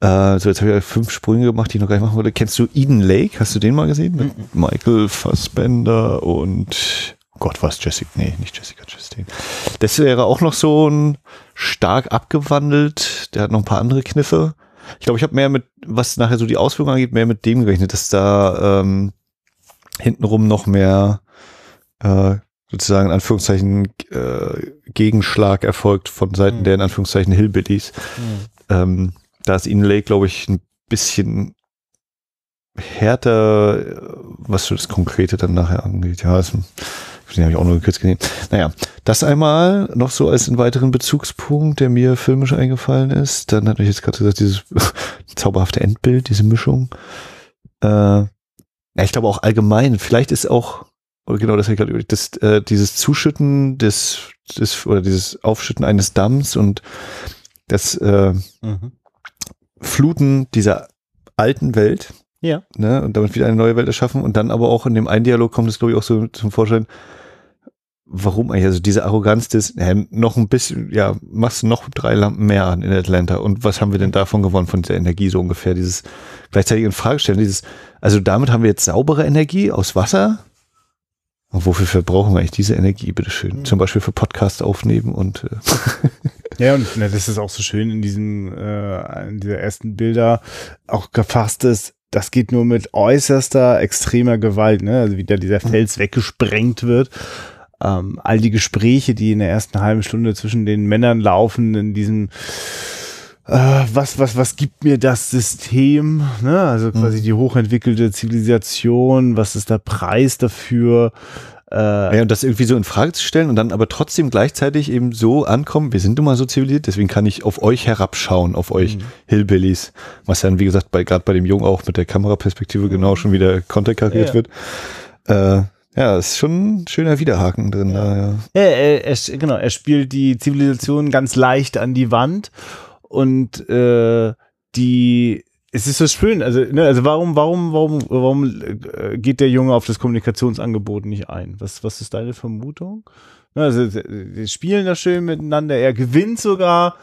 Speaker 1: Äh, so, jetzt habe ich fünf Sprünge gemacht, die ich noch gar nicht machen wollte. Kennst du Eden Lake? Hast du den mal gesehen? Mit mhm. Michael Fassbender und oh Gott, was Jessica? Nee, nicht Jessica Chastain. Das wäre auch noch so ein stark abgewandelt. Der hat noch ein paar andere Kniffe. Ich glaube, ich habe mehr mit, was nachher so die Ausführungen angeht, mehr mit dem gerechnet, dass da ähm, hintenrum noch mehr äh, sozusagen in Anführungszeichen äh, Gegenschlag erfolgt von Seiten mhm. der in Anführungszeichen Hillbillies. Mhm. Ähm, da ist Lake, glaube ich, ein bisschen härter, was so das Konkrete dann nachher angeht. Ja, das, den habe ich auch nur kurz gesehen. Naja, das einmal noch so als einen weiteren Bezugspunkt, der mir filmisch eingefallen ist. Dann hatte ich jetzt gerade gesagt, dieses zauberhafte Endbild, diese Mischung. Äh, ja, ich glaube auch allgemein, vielleicht ist auch, genau das habe ich gerade überlegt, äh, dieses Zuschütten des, des, oder dieses Aufschütten eines Damms und das, äh, mhm. Fluten dieser alten Welt.
Speaker 2: Ja.
Speaker 1: Ne, und damit wieder eine neue Welt erschaffen. Und dann aber auch in dem einen Dialog kommt es, glaube ich, auch so zum Vorschein, warum eigentlich, also diese Arroganz des, äh, noch ein bisschen, ja, machst du noch drei Lampen mehr an in Atlanta und was haben wir denn davon gewonnen, von dieser Energie so ungefähr, dieses gleichzeitig in Frage stellen, dieses, also damit haben wir jetzt saubere Energie aus Wasser, und wofür verbrauchen wir eigentlich diese Energie, bitteschön? Mhm. Zum Beispiel für Podcast aufnehmen und äh
Speaker 2: Ja, und ne, das ist auch so schön in diesem, äh, in dieser ersten Bilder auch gefasst ist, das geht nur mit äußerster, extremer Gewalt, ne? Also wie da dieser mhm. Fels weggesprengt wird. Ähm, all die Gespräche, die in der ersten halben Stunde zwischen den Männern laufen, in diesem was, was, was gibt mir das System? Ne? Also mhm. quasi die hochentwickelte Zivilisation, was ist der Preis dafür?
Speaker 1: Äh, ja, und das irgendwie so in Frage zu stellen und dann aber trotzdem gleichzeitig eben so ankommen, wir sind nun mal so zivilisiert, deswegen kann ich auf euch herabschauen, auf euch mhm. Hillbillies, was dann, wie gesagt, bei gerade bei dem Jungen auch mit der Kameraperspektive mhm. genau schon wieder konterkariert ja. wird. Äh, ja, ist schon ein schöner Widerhaken drin ja. da, ja.
Speaker 2: ja er, er, genau, er spielt die Zivilisation ganz leicht an die Wand und äh, die es ist so schön, also, ne, also warum, warum, warum, warum äh, geht der Junge auf das Kommunikationsangebot nicht ein? Was, was ist deine Vermutung? Ne, also, die spielen da schön miteinander, er gewinnt sogar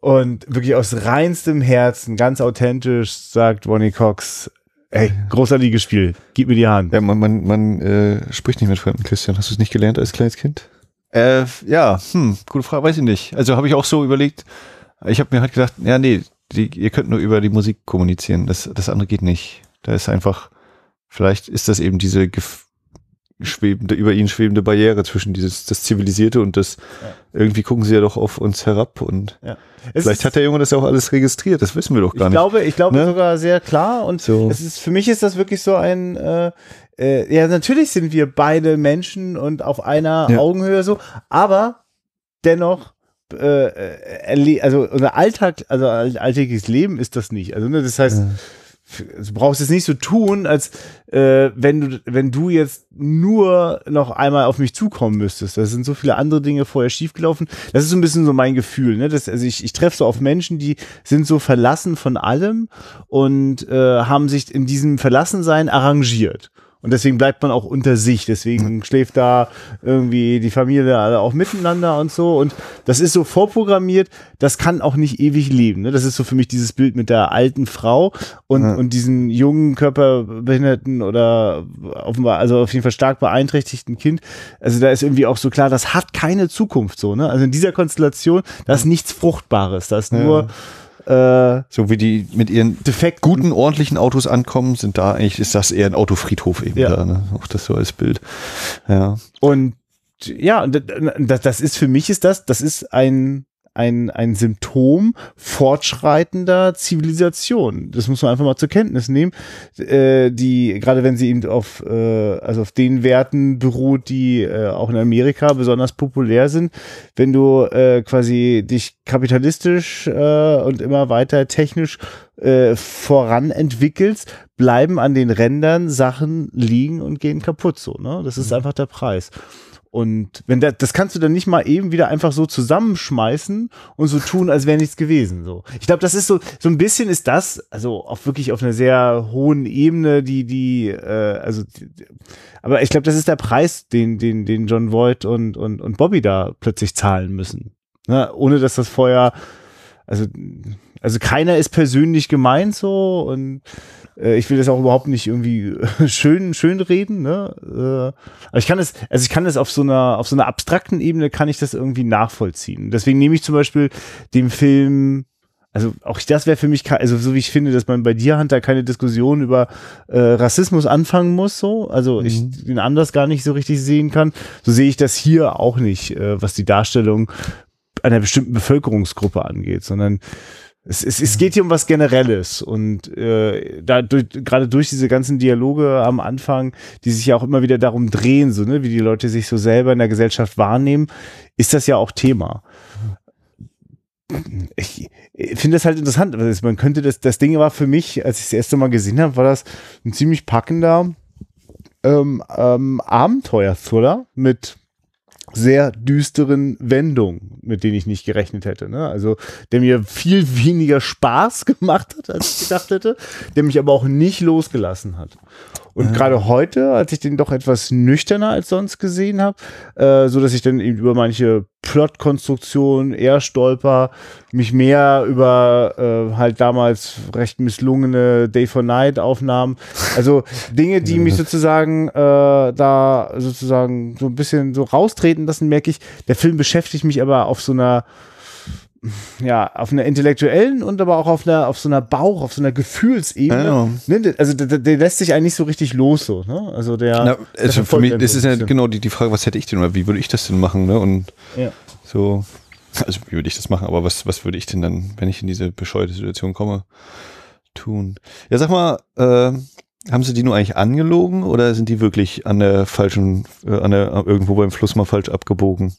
Speaker 2: und wirklich aus reinstem Herzen, ganz authentisch, sagt Ronnie Cox, ey, großartiges Spiel, gib mir die Hand.
Speaker 1: Ja, man, man, man äh, spricht nicht mit Fremden, Christian. Hast du es nicht gelernt als kleines Kind? Äh, ja, hm, gute Frage, weiß ich nicht. Also habe ich auch so überlegt, ich habe mir halt gedacht, ja, nee, die, ihr könnt nur über die Musik kommunizieren. Das, das andere geht nicht. Da ist einfach, vielleicht ist das eben diese schwebende, über ihn schwebende Barriere zwischen dieses, das Zivilisierte und das, ja. irgendwie gucken sie ja doch auf uns herab und ja. vielleicht hat der Junge das auch alles registriert, das wissen wir doch gar
Speaker 2: ich
Speaker 1: nicht.
Speaker 2: Glaube, ich glaube ne? sogar sehr klar und so. es ist, für mich ist das wirklich so ein, äh, äh, ja, natürlich sind wir beide Menschen und auf einer ja. Augenhöhe so, aber dennoch äh, also unser Alltag, also alltägliches Leben ist das nicht. Also ne, das heißt, ja du brauchst es nicht so tun, als äh, wenn du wenn du jetzt nur noch einmal auf mich zukommen müsstest. Da sind so viele andere Dinge vorher schiefgelaufen. Das ist so ein bisschen so mein Gefühl. Ne? Das, also ich, ich treffe so auf Menschen, die sind so verlassen von allem und äh, haben sich in diesem Verlassensein arrangiert. Und deswegen bleibt man auch unter sich. Deswegen schläft da irgendwie die Familie alle auch miteinander und so. Und das ist so vorprogrammiert. Das kann auch nicht ewig leben. Ne? Das ist so für mich dieses Bild mit der alten Frau und, ja. und diesen jungen Körperbehinderten oder offenbar, also auf jeden Fall stark beeinträchtigten Kind. Also da ist irgendwie auch so klar, das hat keine Zukunft so. Ne? Also in dieser Konstellation, da ist nichts Fruchtbares. Da ist nur ja
Speaker 1: äh, so wie die mit ihren defekt guten, ordentlichen Autos ankommen, sind da eigentlich, ist das eher ein Autofriedhof eben ja. da, ne? Auch das so als Bild. Ja.
Speaker 2: Und ja, das, das ist für mich ist das, das ist ein ein, ein Symptom fortschreitender Zivilisation. Das muss man einfach mal zur Kenntnis nehmen. Äh, die, gerade wenn sie eben auf, äh, also auf den Werten beruht, die äh, auch in Amerika besonders populär sind, wenn du äh, quasi dich kapitalistisch äh, und immer weiter technisch äh, voran entwickelst, bleiben an den Rändern Sachen liegen und gehen kaputt so. Ne? Das ist mhm. einfach der Preis. Und wenn da, das kannst du dann nicht mal eben wieder einfach so zusammenschmeißen und so tun, als wäre nichts gewesen. So, ich glaube, das ist so so ein bisschen ist das, also auch wirklich auf einer sehr hohen Ebene, die die, äh, also, die, aber ich glaube, das ist der Preis, den den den John Voight und und und Bobby da plötzlich zahlen müssen, ne? ohne dass das vorher, also also keiner ist persönlich gemeint so und äh, ich will das auch überhaupt nicht irgendwie schön, schön reden, ne? Äh, aber ich kann es, also ich kann das auf so einer, auf so einer abstrakten Ebene kann ich das irgendwie nachvollziehen. Deswegen nehme ich zum Beispiel den Film, also auch das wäre für mich, also so wie ich finde, dass man bei dir, Hunter, keine Diskussion über äh, Rassismus anfangen muss, so. Also mhm. ich den anders gar nicht so richtig sehen kann. So sehe ich das hier auch nicht, äh, was die Darstellung einer bestimmten Bevölkerungsgruppe angeht, sondern es, es, es geht hier um was Generelles und äh, da durch, gerade durch diese ganzen Dialoge am Anfang, die sich ja auch immer wieder darum drehen, so ne, wie die Leute sich so selber in der Gesellschaft wahrnehmen, ist das ja auch Thema. Ich, ich finde das halt interessant. Also man könnte das, das Ding war für mich, als ich das erste Mal gesehen habe, war das ein ziemlich packender ähm, ähm, Abenteuer-Thriller mit sehr düsteren Wendungen, mit denen ich nicht gerechnet hätte. Ne? Also der mir viel weniger Spaß gemacht hat, als ich gedacht hätte, der mich aber auch nicht losgelassen hat. Und ja. gerade heute, als ich den doch etwas nüchterner als sonst gesehen habe, äh, so dass ich dann eben über manche Plotkonstruktion eher stolper, mich mehr über äh, halt damals recht misslungene Day for Night Aufnahmen, also Dinge, die mich sozusagen äh, da sozusagen so ein bisschen so raustreten lassen, merke ich, der Film beschäftigt mich aber auf so einer ja, auf einer intellektuellen und aber auch auf einer, auf so einer Bauch, auf so einer Gefühlsebene. Ja. Also der, der, lässt sich eigentlich so richtig los, so, ne? Also der.
Speaker 1: Na, also für mich, das ist ja genau die, die Frage, was hätte ich denn oder wie würde ich das denn machen, ne? Und ja. so, also wie würde ich das machen, aber was, was würde ich denn dann, wenn ich in diese bescheuerte Situation komme, tun? Ja, sag mal, äh, haben sie die nur eigentlich angelogen oder sind die wirklich an der falschen, äh, an der, irgendwo beim Fluss mal falsch abgebogen?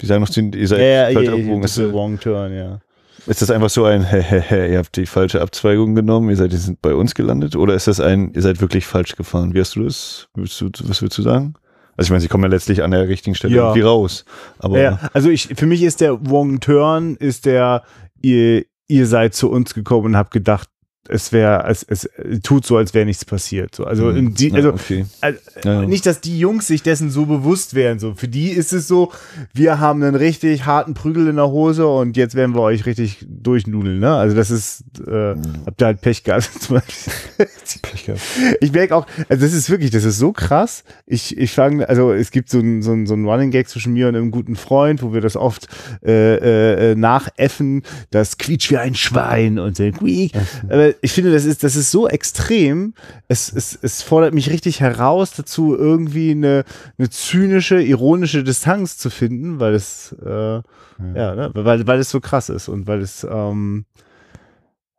Speaker 1: Die sagen noch, ihr seid
Speaker 2: ja, ja, abgebogen. Ist, wrong turn, ja.
Speaker 1: Ist das einfach so ein, hä, hä, hä, ihr habt die falsche Abzweigung genommen, ihr seid jetzt bei uns gelandet? Oder ist das ein, ihr seid wirklich falsch gefahren? Wie hast du das? Willst du, was willst du sagen? Also ich meine, sie kommen ja letztlich an der richtigen Stelle ja. irgendwie raus. Aber
Speaker 2: ja, also ich, für mich ist der Wrong Turn, ist der, ihr, ihr seid zu uns gekommen und habt gedacht, es wäre, es, es tut so, als wäre nichts passiert. So, also, mhm. die, also, okay. also ja, ja. nicht, dass die Jungs sich dessen so bewusst wären. So, für die ist es so, wir haben einen richtig harten Prügel in der Hose und jetzt werden wir euch richtig durchnudeln. Ne? Also das ist, äh, mhm. habt ihr halt Pech gehabt. Pech gehabt. Ich merke auch, also das ist wirklich, das ist so krass. Ich, ich fange, also es gibt so ein, so ein, so ein Running Gag zwischen mir und einem guten Freund, wo wir das oft äh, äh, nachäffen, das quietscht wie ein Schwein und so, quiek. Aber ich finde, das ist, das ist so extrem. Es, es, es fordert mich richtig heraus dazu, irgendwie eine, eine zynische, ironische Distanz zu finden, weil es, äh, ja, ja ne? weil, weil es so krass ist und weil es, ähm,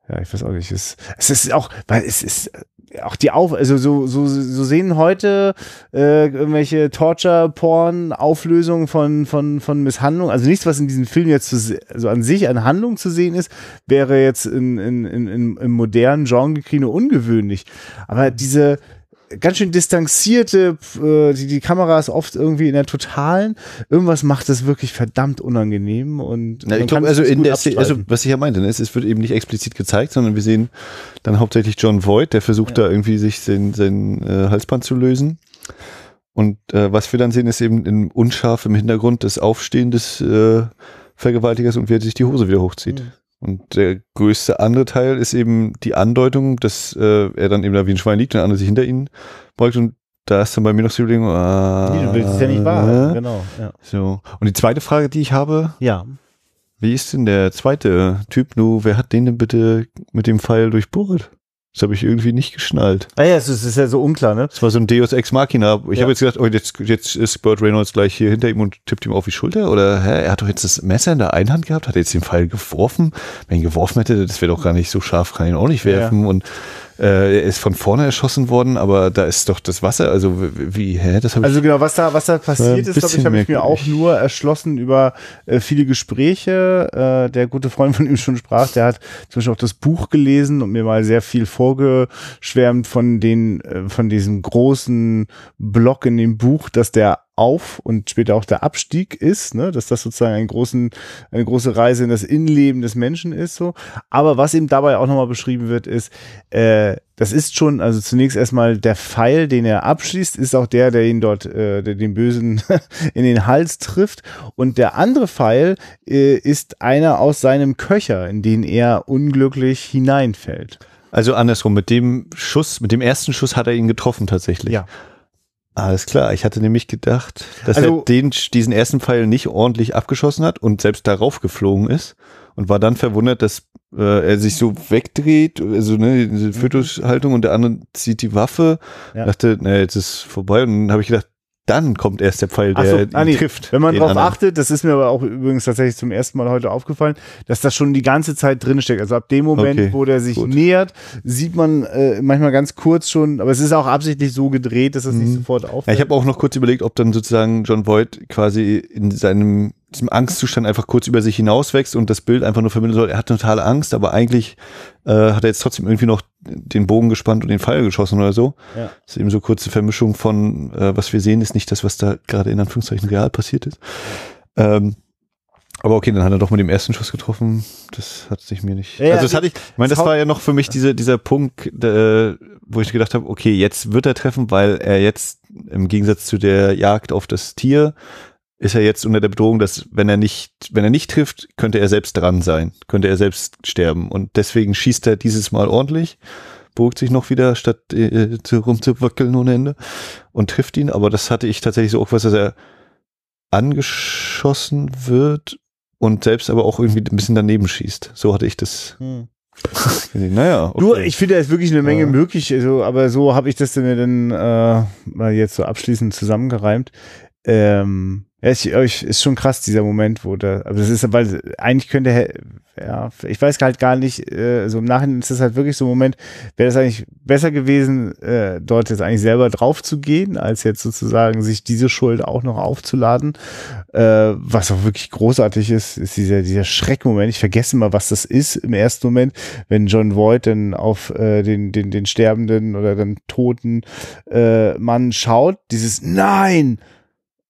Speaker 2: ja, ich weiß auch nicht. Es, es ist auch, weil es ist auch die Auf, also so, so, so sehen heute äh, irgendwelche Torture-Porn-Auflösungen von, von, von Misshandlung. Also nichts, was in diesem Film jetzt zu, also an sich an Handlung zu sehen ist, wäre jetzt in, in, in, in, im modernen Genre-Kino ungewöhnlich. Aber diese, ganz schön distanzierte, äh, die, die Kamera ist oft irgendwie in der totalen. Irgendwas macht das wirklich verdammt unangenehm und
Speaker 1: Na, ich glaube, also in der also was ich ja meinte, ne, es, es wird eben nicht explizit gezeigt, sondern wir sehen dann hauptsächlich John Voight, der versucht ja. da irgendwie sich sein, sein äh, Halsband zu lösen. Und äh, was wir dann sehen, ist eben in unscharf im Hintergrund das Aufstehen des äh, Vergewaltigers und wie er sich die Hose wieder hochzieht. Mhm. Und der größte andere Teil ist eben die Andeutung, dass äh, er dann eben da wie ein Schwein liegt und der andere sich hinter ihn beugt und da ist dann bei mir noch die Überlegung, ah,
Speaker 2: nee, du willst es ja nicht wahr,
Speaker 1: ne? genau. Ja. So. Und die zweite Frage, die ich habe,
Speaker 2: ja.
Speaker 1: wie ist denn der zweite Typ? Nu, wer hat den denn bitte mit dem Pfeil durchbohrt? Das habe ich irgendwie nicht geschnallt.
Speaker 2: Ah ja, es ist, ist, ja so unklar, ne?
Speaker 1: Das war so ein Deus Ex Machina. Ich ja. habe jetzt gedacht, oh, jetzt, jetzt ist Burt Reynolds gleich hier hinter ihm und tippt ihm auf die Schulter. Oder hä, er hat doch jetzt das Messer in der einen Hand gehabt, hat er jetzt den Pfeil geworfen. Wenn er ihn geworfen hätte, das wäre doch gar nicht so scharf, kann ihn auch nicht werfen. Ja. Und äh, er ist von vorne erschossen worden, aber da ist doch das Wasser, also wie, hä? Das
Speaker 2: also genau, was da, was da passiert ist, glaube ich, habe ich mir auch nur erschlossen über äh, viele Gespräche. Äh, der gute Freund von ihm schon sprach, der hat zum Beispiel auch das Buch gelesen und mir mal sehr viel vorgeschwärmt von den, äh, von diesem großen Block in dem Buch, dass der auf und später auch der Abstieg ist, ne, dass das sozusagen einen großen, eine große Reise in das Innenleben des Menschen ist, so. Aber was eben dabei auch nochmal beschrieben wird, ist, äh, das ist schon, also zunächst erstmal der Pfeil, den er abschließt, ist auch der, der ihn dort, äh, der den Bösen in den Hals trifft. Und der andere Pfeil äh, ist einer aus seinem Köcher, in den er unglücklich hineinfällt.
Speaker 1: Also andersrum, mit dem Schuss, mit dem ersten Schuss hat er ihn getroffen tatsächlich.
Speaker 2: Ja.
Speaker 1: Alles klar, ich hatte nämlich gedacht, dass also, er den, diesen ersten Pfeil nicht ordentlich abgeschossen hat und selbst darauf geflogen ist und war dann verwundert, dass äh, er sich so wegdreht, also ne, diese mhm. Fötushaltung und der andere zieht die Waffe. Ja. Dachte, na, jetzt ist vorbei und dann habe ich gedacht, dann kommt erst der Pfeil, der so, ah, nee. trifft.
Speaker 2: Wenn man darauf achtet, das ist mir aber auch übrigens tatsächlich zum ersten Mal heute aufgefallen, dass das schon die ganze Zeit drin steckt. Also ab dem Moment, okay, wo der sich gut. nähert, sieht man äh, manchmal ganz kurz schon, aber es ist auch absichtlich so gedreht, dass es mhm. nicht sofort auffällt.
Speaker 1: Ja, ich habe auch noch kurz überlegt, ob dann sozusagen John Voight quasi in seinem diesem Angstzustand einfach kurz über sich hinauswächst und das Bild einfach nur vermitteln soll, er hat totale Angst, aber eigentlich äh, hat er jetzt trotzdem irgendwie noch den Bogen gespannt und den Pfeil geschossen oder so. Ja. Das ist eben so kurze Vermischung von, äh, was wir sehen, ist nicht das, was da gerade in Anführungszeichen real passiert ist. Ähm, aber okay, dann hat er doch mit dem ersten Schuss getroffen. Das hat sich mir nicht. Ja, also das hatte ich. Ich meine, das war ja noch für mich diese, dieser Punkt, äh, wo ich gedacht habe, okay, jetzt wird er treffen, weil er jetzt im Gegensatz zu der Jagd auf das Tier ist er jetzt unter der Bedrohung, dass wenn er nicht, wenn er nicht trifft, könnte er selbst dran sein, könnte er selbst sterben. Und deswegen schießt er dieses Mal ordentlich, beruhigt sich noch wieder, statt äh, zu, rumzuwackeln ohne Ende und trifft ihn. Aber das hatte ich tatsächlich so auch was, dass er angeschossen wird und selbst aber auch irgendwie ein bisschen daneben schießt. So hatte ich das. Hm.
Speaker 2: naja, okay. Du, ich finde, da ist wirklich eine Menge ja. möglich, also, aber so habe ich das dann, dann äh, mal jetzt so abschließend zusammengereimt. Ähm, ja, ich, ist schon krass, dieser Moment, wo da, aber das ist, weil eigentlich könnte, ja, ich weiß halt gar nicht, äh, so im Nachhinein ist das halt wirklich so ein Moment, wäre das eigentlich besser gewesen, äh, dort jetzt eigentlich selber drauf zu gehen, als jetzt sozusagen sich diese Schuld auch noch aufzuladen. Äh, was auch wirklich großartig ist, ist dieser, dieser Schreckmoment. Ich vergesse mal, was das ist im ersten Moment, wenn John Voight dann auf äh, den, den, den sterbenden oder dann toten äh, Mann schaut, dieses Nein!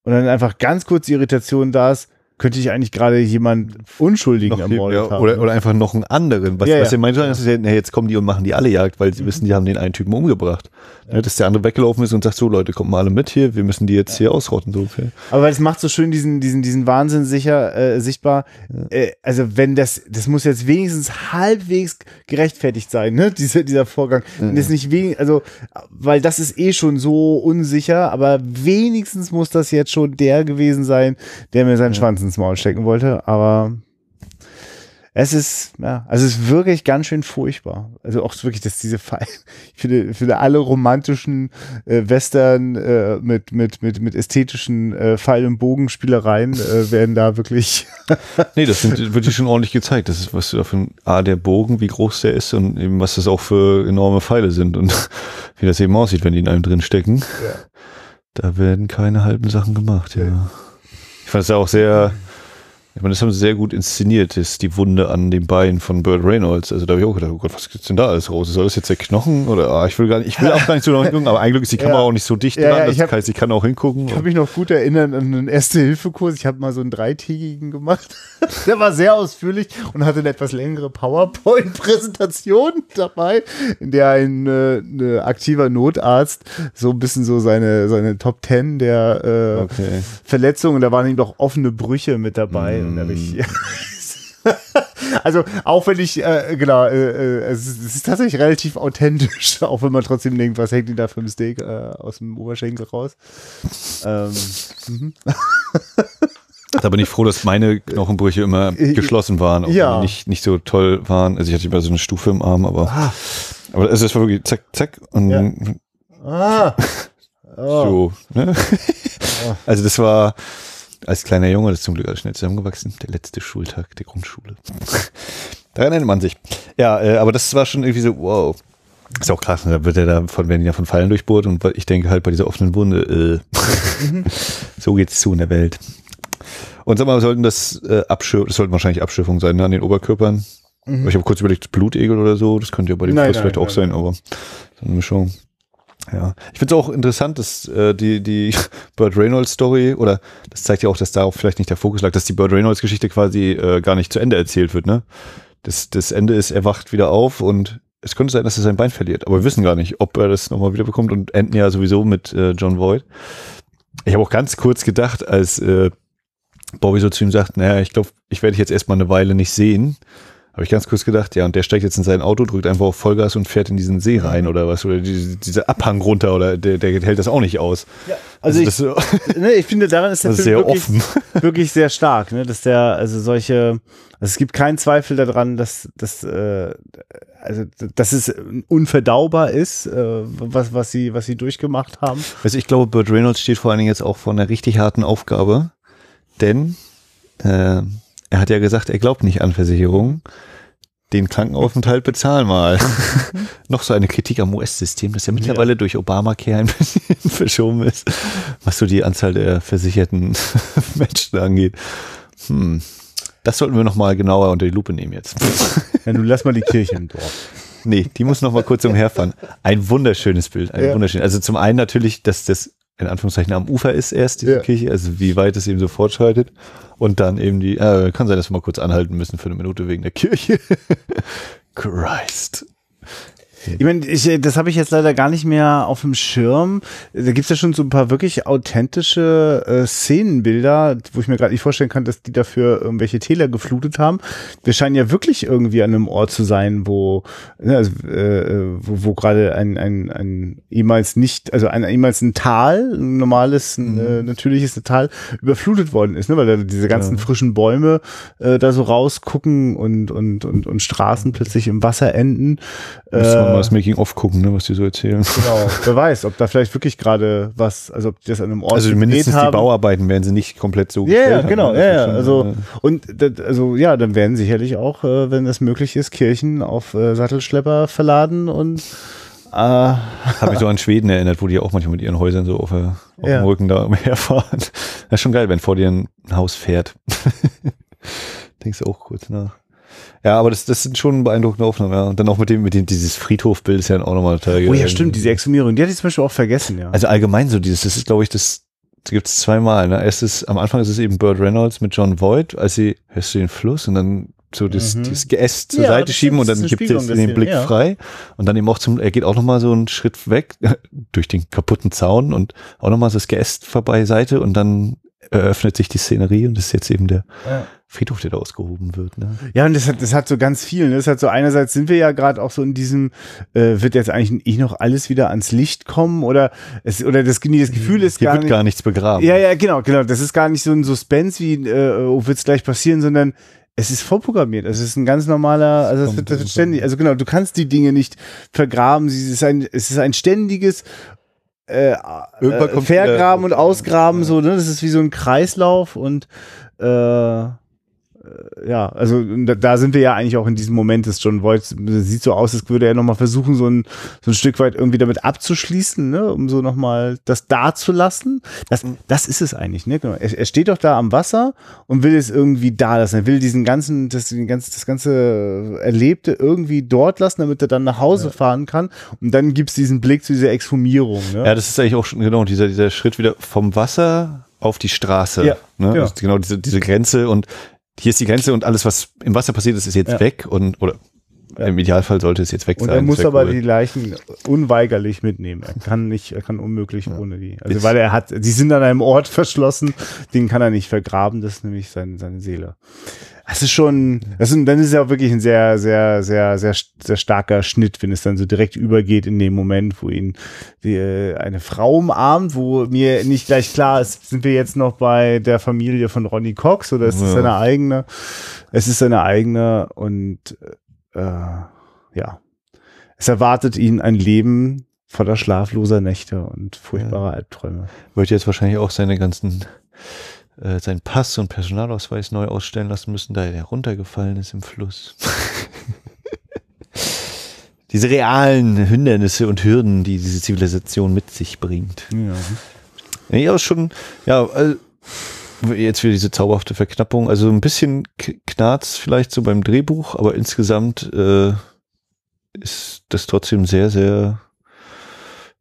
Speaker 2: Und dann einfach ganz kurz die Irritation da ist, könnte ich eigentlich gerade jemand Unschuldigen ermordet
Speaker 1: ja, haben. Oder, oder einfach noch einen anderen. Was, ja, was ja. ihr meint, ist ja, jetzt kommen die und machen die alle Jagd, weil sie mhm. wissen, die haben den einen Typen umgebracht. Ja. dass der andere weggelaufen ist und sagt, so Leute, kommt mal alle mit hier, wir müssen die jetzt hier ausrotten. So ungefähr.
Speaker 2: Aber weil es macht so schön diesen, diesen, diesen Wahnsinn sicher, äh, sichtbar. Äh, also wenn das, das muss jetzt wenigstens halbwegs gerechtfertigt sein, ne, dieser, dieser Vorgang. Mhm. das nicht wenig, also, weil das ist eh schon so unsicher, aber wenigstens muss das jetzt schon der gewesen sein, der mir seinen Schwanz ins Maul stecken wollte, aber Es ist, ja, also es ist wirklich ganz schön furchtbar. Also auch wirklich, dass diese Fall, ich finde, ich finde alle romantischen äh, Western äh, mit, mit, mit, mit ästhetischen äh, Pfeil- und Bogenspielereien äh, werden da wirklich.
Speaker 1: nee, das sind, wird dir schon ordentlich gezeigt. Das ist, was du da für ein A, der Bogen, wie groß der ist und eben, was das auch für enorme Pfeile sind und wie das eben aussieht, wenn die in einem drin stecken. Ja. Da werden keine halben Sachen gemacht, ja. Ich fand es ja auch sehr, ich meine, das haben sie sehr gut inszeniert, ist die Wunde an dem Bein von Burt Reynolds. Also da habe ich auch gedacht, oh Gott, was gibt's denn da alles raus? Soll das jetzt der Knochen? Oder ah, ich will gar nicht, ich will auch gar nicht so noch hingucken, aber eigentlich ist die Kamera ja. auch nicht so dicht
Speaker 2: ja,
Speaker 1: dran.
Speaker 2: Ja, das
Speaker 1: hab, heißt, ich kann auch hingucken.
Speaker 2: Ich kann mich noch gut erinnern an einen Erste-Hilfe-Kurs. Ich habe mal so einen dreitägigen gemacht. Der war sehr ausführlich und hatte eine etwas längere PowerPoint-Präsentation dabei, in der ein äh, ne aktiver Notarzt so ein bisschen so seine, seine Top Ten der äh, okay. Verletzungen, da waren eben doch offene Brüche mit dabei. Mm. Und da habe ich also auch wenn ich, äh, genau, äh, äh, es, ist, es, ist, tatsächlich relativ authentisch, auch wenn man trotzdem denkt, was hängt denn da für ein Steak äh, aus dem Oberschenkel raus. Ähm, mhm.
Speaker 1: Da bin ich froh, dass meine Knochenbrüche immer geschlossen waren, auch
Speaker 2: ja.
Speaker 1: nicht, nicht so toll waren. Also ich hatte immer so eine Stufe im Arm, aber, ah. aber es war wirklich zack, zack und ja. ah. oh. so. Ne? Oh. Also das war, als kleiner Junge, das ist zum Glück alles schnell zusammengewachsen. Der letzte Schultag der Grundschule. Daran erinnert man sich. Ja, äh, aber das war schon irgendwie so, wow. Ist auch krass, ne? da wird er da von, werden ja von Fallen durchbohrt und ich denke halt bei dieser offenen Wunde, äh, mhm. so geht's zu in der Welt. Und sag mal, sollten das äh, Abschir das sollten wahrscheinlich Abschiffungen sein, ne, an den Oberkörpern. Mhm. Ich habe kurz überlegt, Blutegel oder so, das könnte ja bei dem Fluss vielleicht nein, auch sein, aber so eine Mischung. Ja, ich finde es auch interessant, dass äh, die, die Burt Reynolds Story, oder das zeigt ja auch, dass darauf vielleicht nicht der Fokus lag, dass die Burt Reynolds Geschichte quasi äh, gar nicht zu Ende erzählt wird, ne? Das, das Ende ist, er wacht wieder auf und es könnte sein, dass er sein Bein verliert, aber wir wissen gar nicht, ob er das nochmal wieder bekommt und enden ja sowieso mit äh, John Voight. Ich habe auch ganz kurz gedacht, als äh, Bobby so zu ihm sagt, naja, ich glaube, ich werde dich jetzt erstmal eine Weile nicht sehen habe ich ganz kurz gedacht, ja, und der steigt jetzt in sein Auto, drückt einfach auf Vollgas und fährt in diesen See rein oder was, oder diese, diese Abhang runter oder der, der hält das auch nicht aus.
Speaker 2: Ja, also, also ich, ne, ich finde, daran ist der Film
Speaker 1: sehr
Speaker 2: wirklich,
Speaker 1: offen.
Speaker 2: wirklich sehr stark, ne, dass der, also solche, also es gibt keinen Zweifel daran, dass, dass äh, also dass es unverdaubar ist, äh, was, was, sie, was sie durchgemacht haben.
Speaker 1: Also ich glaube, Burt Reynolds steht vor allen Dingen jetzt auch vor einer richtig harten Aufgabe, denn äh, er hat ja gesagt, er glaubt nicht an Versicherungen. Den Krankenaufenthalt bezahl mal. Noch so eine Kritik am US-System, das ja mittlerweile ja. durch Obamacare ein bisschen verschoben ist, was so die Anzahl der versicherten Menschen angeht. Hm. Das sollten wir nochmal genauer unter die Lupe nehmen jetzt.
Speaker 2: Ja, nun lass mal die Kirche im Dorf.
Speaker 1: Nee, die muss nochmal kurz umherfahren. Ein wunderschönes Bild, ein ja. wunderschön. Also zum einen natürlich, dass das in Anführungszeichen am Ufer ist erst diese ja. Kirche, also wie weit es eben so fortschreitet. Und dann eben die, äh, kann sein, dass wir mal kurz anhalten müssen für eine Minute wegen der Kirche. Christ.
Speaker 2: Ich meine, ich, das habe ich jetzt leider gar nicht mehr auf dem Schirm. Da gibt's ja schon so ein paar wirklich authentische äh, Szenenbilder, wo ich mir gerade nicht vorstellen kann, dass die dafür irgendwelche Täler geflutet haben. Wir scheinen ja wirklich irgendwie an einem Ort zu sein, wo, ne, also, äh, wo, wo gerade ein, ein, ein ehemals nicht, also ein ehemals ein Tal, ein normales, mhm. äh, natürliches Tal, überflutet worden ist, ne? weil da diese ganzen ja. frischen Bäume äh, da so rausgucken und, und, und, und Straßen plötzlich im Wasser enden.
Speaker 1: Äh, mal das Making-of gucken, ne, was die so erzählen.
Speaker 2: Genau. Wer weiß, ob da vielleicht wirklich gerade was, also ob die das an einem Ort
Speaker 1: Also mindestens haben. die Bauarbeiten werden sie nicht komplett so
Speaker 2: Ja, yeah, genau, ja, ja. Also, und, also, ja, dann werden sicherlich auch, äh, wenn das möglich ist, Kirchen auf äh, Sattelschlepper verladen und
Speaker 1: äh, Habe mich so an Schweden erinnert, wo die auch manchmal mit ihren Häusern so auf, auf ja. dem Rücken da umherfahren. Das ist schon geil, wenn vor dir ein Haus fährt. Denkst du auch kurz nach. Ja, aber das, das sind schon beeindruckende Aufnahmen, ja. Und dann auch mit dem, mit dem, dieses Friedhofbild ist ja auch nochmal total
Speaker 2: Oh ja, stimmt, diese Exhumierung, die hatte ich zum Beispiel auch vergessen, ja.
Speaker 1: Also allgemein so dieses, das ist, glaube ich, das, das gibt es zweimal. Ne? Erstes, am Anfang ist es eben Burt Reynolds mit John Voight, als sie, hörst du den Fluss und dann so das, mhm. das Geäst zur ja, Seite schieben und dann gibt es den Blick ja. frei. Und dann eben auch zum, er geht auch nochmal so einen Schritt weg durch den kaputten Zaun und auch nochmal so das Geäst vorbei Seite und dann eröffnet sich die Szenerie und das ist jetzt eben der ja. Friedhof, der da ausgehoben wird. Ne?
Speaker 2: Ja, und das hat, das hat so ganz viel. Ne? Das hat so einerseits sind wir ja gerade auch so in diesem, äh, wird jetzt eigentlich eh noch alles wieder ans Licht kommen oder es, oder das, das Gefühl ist
Speaker 1: Hier
Speaker 2: gar
Speaker 1: wird
Speaker 2: nicht,
Speaker 1: gar nichts begraben.
Speaker 2: Ja, ja, genau, genau. Das ist gar nicht so ein Suspense wie, äh, oh, wird's gleich passieren, sondern Es ist vorprogrammiert. Es ist ein ganz normaler, also das wird, das wird ständig, also genau, du kannst die Dinge nicht vergraben. Es ist ein, es ist ein ständiges äh, äh, Vergraben und Ausgraben, ja. so, ne? Das ist wie so ein Kreislauf und äh, ja, also da sind wir ja eigentlich auch in diesem Moment des John Voight. Sieht so aus, als würde er nochmal versuchen, so ein, so ein Stück weit irgendwie damit abzuschließen, ne? um so nochmal das dazulassen. Das, mhm. das ist es eigentlich, ne? Genau. Er, er steht doch da am Wasser und will es irgendwie da lassen. Er will diesen ganzen, das, den ganzen, das ganze Erlebte irgendwie dort lassen, damit er dann nach Hause ja. fahren kann. Und dann gibt's diesen Blick zu dieser Exhumierung. Ne?
Speaker 1: Ja, das ist eigentlich auch schon genau dieser, dieser Schritt wieder vom Wasser auf die Straße. Ja, ne? ja. Genau diese, diese Grenze und hier ist die Grenze und alles, was im Wasser passiert ist, ist jetzt ja. weg und oder ja. im Idealfall sollte es jetzt weg
Speaker 2: und
Speaker 1: sein.
Speaker 2: Er muss aber cool. die Leichen unweigerlich mitnehmen. Er kann nicht, er kann unmöglich ja. ohne die. Also weil er hat, die sind an einem Ort verschlossen, den kann er nicht vergraben, das ist nämlich seine, seine Seele. Das ist schon, das ist, dann ist es ja auch wirklich ein sehr, sehr, sehr, sehr, sehr starker Schnitt, wenn es dann so direkt übergeht in dem Moment, wo ihn die, äh, eine Frau umarmt, wo mir nicht gleich klar ist, sind wir jetzt noch bei der Familie von Ronnie Cox oder ist es ja. seine eigene? Es ist seine eigene und äh, ja, es erwartet ihn ein Leben voller schlafloser Nächte und furchtbarer ja. Albträume.
Speaker 1: Wird jetzt wahrscheinlich auch seine ganzen äh, seinen Pass und Personalausweis neu ausstellen lassen müssen, da er runtergefallen ist im Fluss. diese realen Hindernisse und Hürden, die diese Zivilisation mit sich bringt. Ja, ja schon, ja, also, jetzt wieder diese zauberhafte Verknappung. Also ein bisschen knarzt vielleicht so beim Drehbuch, aber insgesamt äh, ist das trotzdem sehr, sehr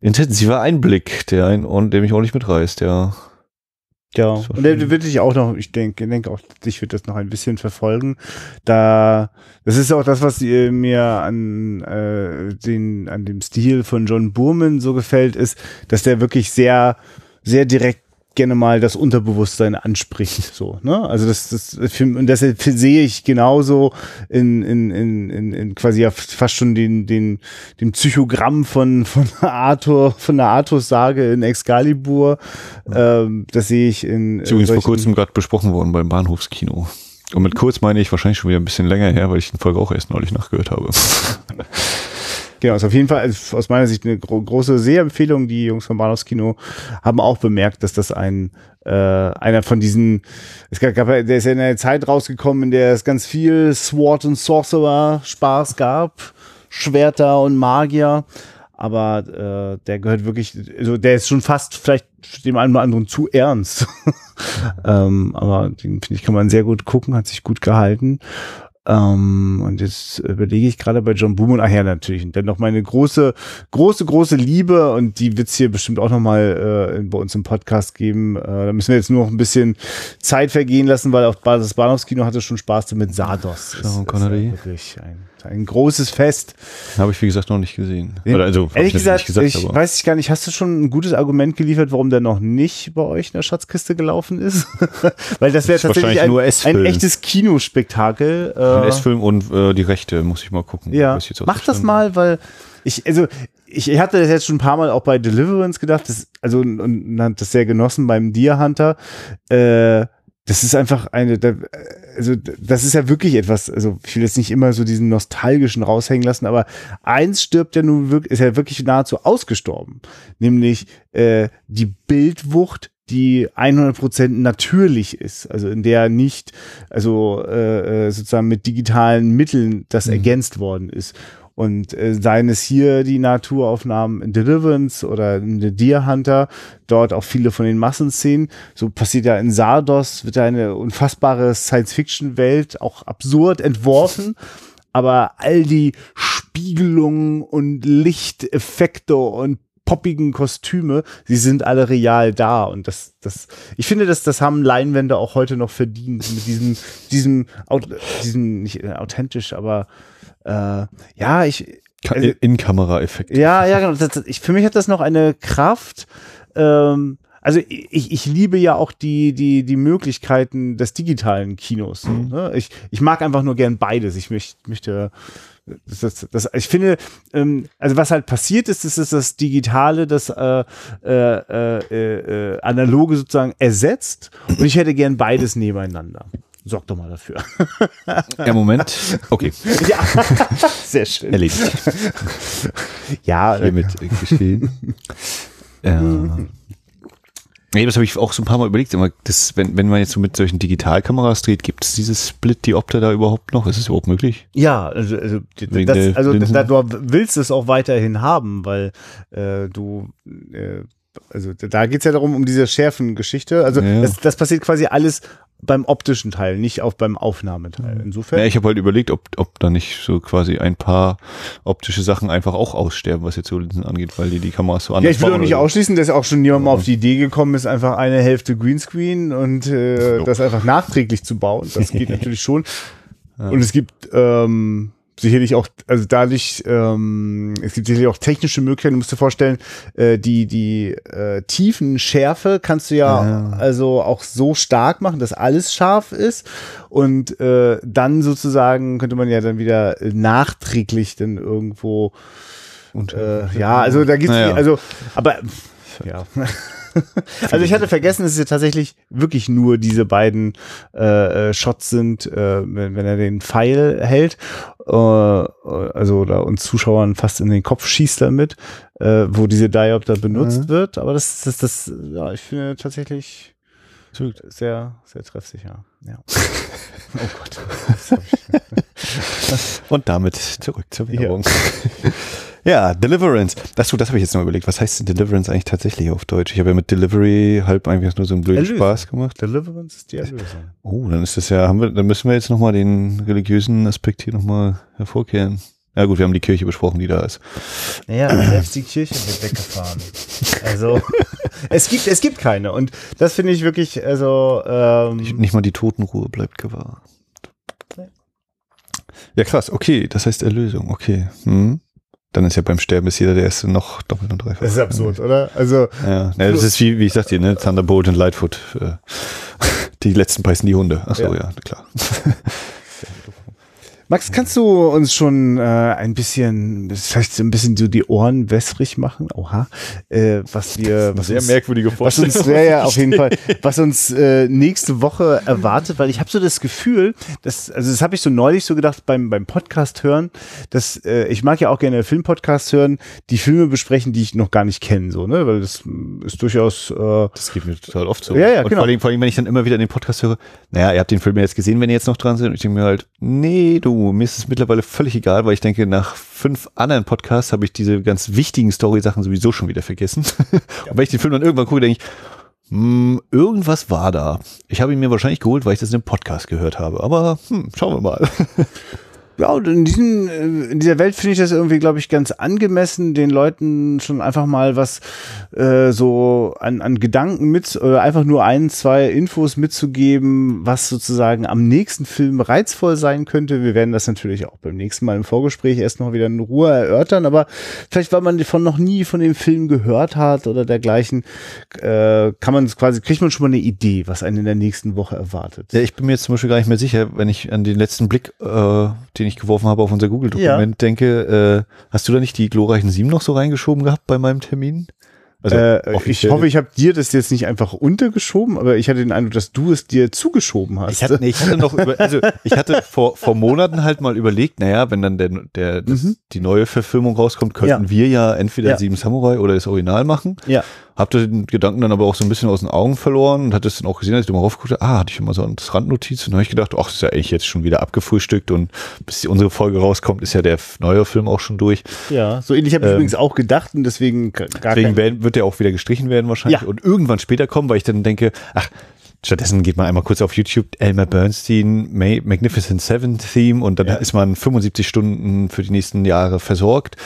Speaker 1: intensiver Einblick, der, ein, der mich ordentlich mitreißt, ja.
Speaker 2: Ja, und der wird sich auch noch, ich denke, denke auch, dich wird das noch ein bisschen verfolgen. Da, das ist auch das, was mir an äh, den, an dem Stil von John Burman so gefällt, ist, dass der wirklich sehr, sehr direkt gerne mal das Unterbewusstsein anspricht. So, ne? Also das, das und das sehe ich genauso in, in, in, in, in quasi ja fast schon den, den, den Psychogramm von, von Arthur, von der Arthur-Sage in Excalibur. Ähm, das sehe ich in.
Speaker 1: Ist übrigens vor kurzem gerade besprochen worden beim Bahnhofskino. Und mit kurz meine ich wahrscheinlich schon wieder ein bisschen länger her, weil ich den Folge auch erst neulich nachgehört habe.
Speaker 2: Genau, ist auf jeden Fall also aus meiner Sicht eine gro große Sehempfehlung. Die Jungs vom Bahnhofskino haben auch bemerkt, dass das ein äh, einer von diesen, es gab, der ist ja in einer Zeit rausgekommen, in der es ganz viel Sword und Sorcerer Spaß gab, Schwerter und Magier. Aber äh, der gehört wirklich, also der ist schon fast vielleicht dem einen oder anderen zu ernst. ähm, aber den finde ich, kann man sehr gut gucken, hat sich gut gehalten. Ähm, und jetzt überlege ich gerade bei John Boom und ach ja, natürlich. Und dann noch meine große, große, große Liebe und die wird's hier bestimmt auch nochmal äh, bei uns im Podcast geben. Äh, da müssen wir jetzt nur noch ein bisschen Zeit vergehen lassen, weil auch das Bahnhofskino hatte schon Spaß damit. Sardos
Speaker 1: Sean Connery.
Speaker 2: Ist, ist wirklich ein ein großes Fest.
Speaker 1: Habe ich, wie gesagt, noch nicht gesehen.
Speaker 2: Oder also, Ehrlich gesagt, gesagt, ich aber. weiß ich gar nicht, hast du schon ein gutes Argument geliefert, warum der noch nicht bei euch in der Schatzkiste gelaufen ist? Weil das wäre tatsächlich ein, ein, echtes Kinospektakel.
Speaker 1: Ein äh, S-Film und äh, die Rechte, muss ich mal gucken.
Speaker 2: Ja, mach das mal, weil ich, also ich hatte das jetzt schon ein paar Mal auch bei Deliverance gedacht, das, also und, und das sehr genossen beim Deer Hunter. Äh, das ist einfach eine, also das ist ja wirklich etwas, also ich will jetzt nicht immer so diesen nostalgischen raushängen lassen, aber eins stirbt ja nun wirklich, ist ja wirklich nahezu ausgestorben, nämlich äh, die Bildwucht, die 100% natürlich ist, also in der nicht, also äh, äh, sozusagen mit digitalen Mitteln das mhm. ergänzt worden ist. Und äh, seien es hier die Naturaufnahmen in Deliverance oder in The Deer Hunter, dort auch viele von den Massenszenen. So passiert ja in Sardos, wird ja eine unfassbare Science-Fiction-Welt auch absurd entworfen. Aber all die Spiegelungen und Lichteffekte und poppigen Kostüme, sie sind alle real da und das, das, ich finde, dass das haben Leinwände auch heute noch verdient mit diesem, diesem, diesem nicht authentisch, aber äh, ja, ich.
Speaker 1: Also, In-Kamera-Effekt.
Speaker 2: Ja, ja, genau. Das, ich, für mich hat das noch eine Kraft. Ähm, also ich, ich liebe ja auch die, die, die Möglichkeiten des digitalen Kinos. Mhm. Ne? Ich, ich mag einfach nur gern beides. Ich möchte, möchte das, das, das, ich finde, ähm, also was halt passiert ist, ist, dass das Digitale das äh, äh, äh, äh, Analoge sozusagen ersetzt und ich hätte gern beides nebeneinander. Sorg doch mal dafür.
Speaker 1: Ja, Moment. Okay,
Speaker 2: ja, sehr schön.
Speaker 1: erledigt.
Speaker 2: Ja, äh,
Speaker 1: Hiermit äh, geschehen. ja. Nee, das habe ich auch so ein paar Mal überlegt. Immer das, wenn, wenn man jetzt so mit solchen Digitalkameras dreht, gibt es dieses Split-Diopter da überhaupt noch? Ist es überhaupt möglich?
Speaker 2: Ja, also, also, das, also da, du willst es auch weiterhin haben, weil äh, du, äh, also da geht's ja darum, um diese Schärfengeschichte. Also
Speaker 1: Ja.
Speaker 2: das, das passiert quasi alles beim optischen Teil, nicht auch beim Aufnahmeteil. Insofern.
Speaker 1: Ja, ich habe halt überlegt, ob, ob da nicht so quasi ein paar optische Sachen einfach auch aussterben, was jetzt so Linsen angeht, weil die die Kameras so anders
Speaker 2: Ja, ich will auch nicht
Speaker 1: so.
Speaker 2: ausschließen, dass auch schon jemand mal auf die Idee gekommen ist, einfach eine Hälfte Greenscreen und äh,
Speaker 1: Jo.
Speaker 2: das einfach nachträglich zu bauen. Das geht natürlich schon. Und es gibt ähm, sicherlich auch, also dadurch, ähm, es gibt sicherlich auch technische Möglichkeiten. Du musst dir vorstellen, äh, die die äh, Tiefenschärfe kannst du ja,
Speaker 1: Ja.
Speaker 2: also auch so stark machen, dass alles scharf ist. Und äh, dann sozusagen könnte man ja dann wieder nachträglich dann irgendwo
Speaker 1: Und,
Speaker 2: äh, ja, also da gibt's,
Speaker 1: Naja.
Speaker 2: also, aber, ja. also ich hatte vergessen, dass es ja tatsächlich wirklich nur diese beiden äh, äh, Shots sind, äh, wenn, wenn er den Pfeil hält, äh, also oder uns Zuschauern fast in den Kopf schießt damit, äh, wo diese Diopter benutzt
Speaker 1: Mhm.
Speaker 2: wird. Aber das, das, das, ja, ich finde tatsächlich sehr, sehr treffsicher. Ja. oh Gott.
Speaker 1: Und damit zurück zur Werbung. Ja, Deliverance. Das, das habe ich jetzt noch überlegt. Was heißt Deliverance eigentlich tatsächlich auf Deutsch? Ich habe ja mit Delivery halb einfach nur so einen blöden
Speaker 2: Erlösung.
Speaker 1: Spaß gemacht.
Speaker 2: Deliverance ist die Erlösung.
Speaker 1: Oh, dann ist das ja, haben wir, dann müssen wir jetzt nochmal den religiösen Aspekt hier nochmal hervorkehren. Ja gut, wir haben die Kirche besprochen, die da ist.
Speaker 2: Naja, selbst die Kirche wird weggefahren. Also es gibt, es gibt keine. Und das finde ich wirklich, also ähm,
Speaker 1: Nicht, nicht mal die Totenruhe bleibt gewahr.
Speaker 2: Nee.
Speaker 1: Ja, krass, okay, das heißt Erlösung, okay. Hm. Dann ist ja beim Sterben ist jeder der Erste noch doppelt und dreifach.
Speaker 2: das ist absurd, oder? Also
Speaker 1: Ja, ja das ist wie, wie ich sagte, ne, Thunderbolt und Lightfoot. Äh, die letzten beißen die Hunde. Achso,
Speaker 2: Ja.
Speaker 1: ja, klar.
Speaker 2: Max, kannst du uns schon äh, ein bisschen, vielleicht so ein bisschen so die Ohren wässrig machen? Oha, äh, was wir, was uns,
Speaker 1: merkwürdige
Speaker 2: was uns, ja, ja, auf jeden Fall, was uns äh, nächste Woche erwartet, weil ich habe so das Gefühl, dass, also das habe ich so neulich so gedacht beim beim Podcast hören, dass äh, ich mag ja auch gerne Filmpodcasts hören, die Filme besprechen, die ich noch gar nicht kenne, so ne, weil das ist durchaus äh,
Speaker 1: Das geht mir total oft so.
Speaker 2: Ja, ja,
Speaker 1: und
Speaker 2: genau.
Speaker 1: vor allem, vor allem, wenn ich dann immer wieder in den Podcast höre, naja, ihr habt den Film ja jetzt gesehen, wenn ihr jetzt noch dran seid. Und ich denke mir halt, nee, du, mir ist es mittlerweile völlig egal, weil ich denke, nach fünf anderen Podcasts habe ich diese ganz wichtigen Story-Sachen sowieso schon wieder vergessen. Und wenn ich den Film dann irgendwann gucke, denke ich, hm, irgendwas war da. Ich habe ihn mir wahrscheinlich geholt, weil ich das in einem Podcast gehört habe. Aber hm, schauen wir mal.
Speaker 2: Ja, und in, diesen, äh, in dieser Welt finde ich das irgendwie, glaube ich, ganz angemessen, den Leuten schon einfach mal was äh, so an, an Gedanken mit oder einfach nur ein, zwei Infos mitzugeben, was sozusagen am nächsten Film reizvoll sein könnte. Wir werden das natürlich auch beim nächsten Mal im Vorgespräch erst noch wieder in Ruhe erörtern, aber vielleicht, weil man davon noch nie von dem Film gehört hat oder dergleichen, äh, kann man quasi, kriegt man schon mal eine Idee, was einen in der nächsten Woche erwartet.
Speaker 1: Ja, ich bin mir jetzt zum Beispiel gar nicht mehr sicher, wenn ich an den letzten Blick, äh, den ich geworfen habe auf unser Google-Dokument, denke, äh, hast du da nicht die glorreichen Sieben noch so reingeschoben gehabt bei meinem Termin? Also
Speaker 2: äh, ich hoffe, ich habe dir das jetzt nicht einfach untergeschoben, aber ich hatte den Eindruck, dass du es dir zugeschoben hast.
Speaker 1: Ich hatte, nee, ich hatte noch, über, also ich hatte vor, vor Monaten halt mal überlegt, naja, wenn dann der, der, das,
Speaker 2: Mhm.
Speaker 1: die neue Verfilmung rauskommt, könnten
Speaker 2: Ja.
Speaker 1: wir ja entweder
Speaker 2: Ja.
Speaker 1: Sieben Samurai oder das Original machen.
Speaker 2: ja.
Speaker 1: Hab den Gedanken dann aber auch so ein bisschen aus den Augen verloren und hatte es dann auch gesehen, als ich mal raufgeguckt habe, ah, hatte ich immer so eine Randnotiz und habe ich gedacht, ach, ist ja eigentlich jetzt schon wieder abgefrühstückt und bis unsere Folge rauskommt, ist ja der neue Film auch schon durch.
Speaker 2: Ja, so ähnlich habe ich
Speaker 1: Ähm,
Speaker 2: übrigens auch gedacht und deswegen gar
Speaker 1: Deswegen werden, wird der auch wieder gestrichen werden wahrscheinlich
Speaker 2: Ja.
Speaker 1: und irgendwann später kommen, weil ich dann denke, ach, stattdessen geht man einmal kurz auf YouTube, Elmer Bernstein, Ma Magnificent Seven Theme und dann
Speaker 2: Ja.
Speaker 1: ist man 75 Stunden für die nächsten Jahre versorgt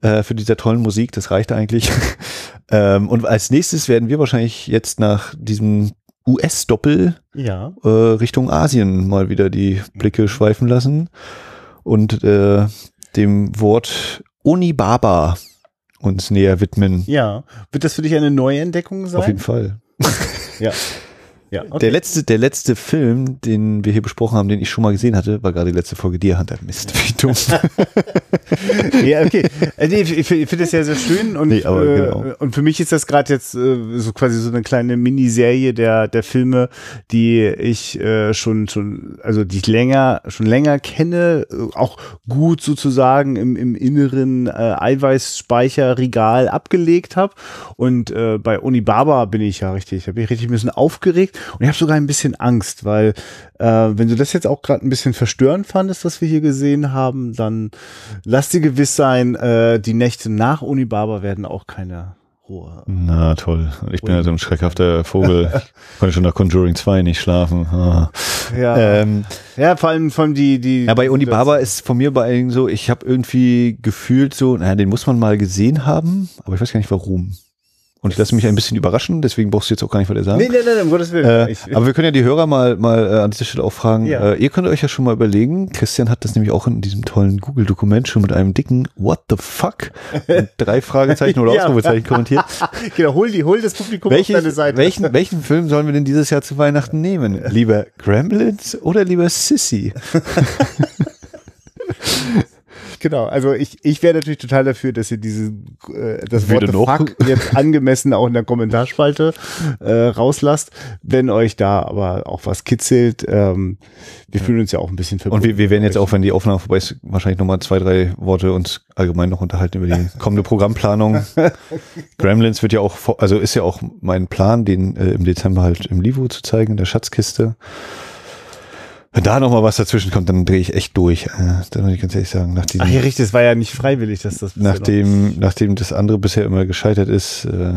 Speaker 1: äh, für dieser tollen Musik, das reicht eigentlich. ähm, und als nächstes werden wir wahrscheinlich jetzt nach diesem US-Doppel
Speaker 2: ja.
Speaker 1: äh, Richtung Asien mal wieder die Blicke schweifen lassen und äh, dem Wort Onibaba uns näher widmen.
Speaker 2: Ja. Wird das für dich eine Neuentdeckung sein?
Speaker 1: Auf jeden Fall.
Speaker 2: Ja. Ja, okay.
Speaker 1: Der letzte, der letzte Film, den wir hier besprochen haben, den ich schon mal gesehen hatte, war gerade die letzte Folge Deer Hunter. Mist, wie dumm.
Speaker 2: ja, okay. Äh, nee, ich finde find das ja sehr schön und,
Speaker 1: Nee,
Speaker 2: äh,
Speaker 1: genau.
Speaker 2: und für mich ist das gerade jetzt äh, so quasi so eine kleine Miniserie der, der Filme, die ich äh, schon, schon, also die ich länger, schon länger kenne, äh, auch gut sozusagen im, im inneren äh, Eiweißspeicherregal abgelegt habe. Und bei Onibaba bin ich ja richtig, habe ich richtig ein bisschen aufgeregt und ich habe sogar ein bisschen Angst, weil äh, wenn du das jetzt auch gerade ein bisschen verstörend fandest, was wir hier gesehen haben, dann lass dir gewiss sein, äh, die Nächte nach Onibaba werden auch keine Ruhe.
Speaker 1: Na toll. Ich bin ja so ein schreckhafter Vogel. Ich konnte schon nach Conjuring 2 nicht schlafen. Ah.
Speaker 2: Ja,
Speaker 1: Ähm,
Speaker 2: ja vor allem, vor allem die, die.
Speaker 1: ja, bei Unibaba ist von mir bei allen so, ich habe irgendwie gefühlt so, naja, den muss man mal gesehen haben, aber ich weiß gar nicht warum. Und ich lasse mich ein bisschen überraschen, deswegen brauchst du jetzt auch gar nicht weiter sagen.
Speaker 2: Nee, nee, nee, um Gottes Willen.
Speaker 1: Äh, aber wir können ja die Hörer mal, mal äh, an dieser Stelle auch fragen.
Speaker 2: Ja.
Speaker 1: Äh, ihr könnt euch ja schon mal überlegen, Christian hat das nämlich auch in diesem tollen Google-Dokument schon mit einem dicken What the fuck? Und drei Fragezeichen oder. Ausrufezeichen kommentiert.
Speaker 2: genau, hol, die, hol das Publikum
Speaker 1: Welches,
Speaker 2: auf deine Seite.
Speaker 1: welchen, welchen Film sollen wir denn dieses Jahr zu Weihnachten nehmen? Lieber Gremlins oder lieber Sissy?
Speaker 2: Genau, also ich, ich wäre natürlich total dafür, dass ihr diese äh, das Wort fuck jetzt angemessen auch in der Kommentarspalte äh, rauslasst, wenn euch da aber auch was kitzelt. Ähm, wir fühlen uns ja auch ein bisschen
Speaker 1: Und wir, wir werden jetzt auch, wenn die Aufnahme vorbei ist, wahrscheinlich nochmal zwei, drei Worte uns allgemein noch unterhalten über die kommende Programmplanung. Gremlins wird ja auch, vor- also ist ja auch mein Plan, den äh, im Dezember halt im Livo zu zeigen, in der Schatzkiste. Wenn da nochmal was dazwischen kommt, dann drehe ich echt durch. Äh, da muss ich ganz ehrlich sagen, nach
Speaker 2: euch.
Speaker 1: diesem,
Speaker 2: Ach ja, richtig, es war ja nicht freiwillig, dass das
Speaker 1: nachdem, nachdem das andere bisher immer gescheitert ist, äh,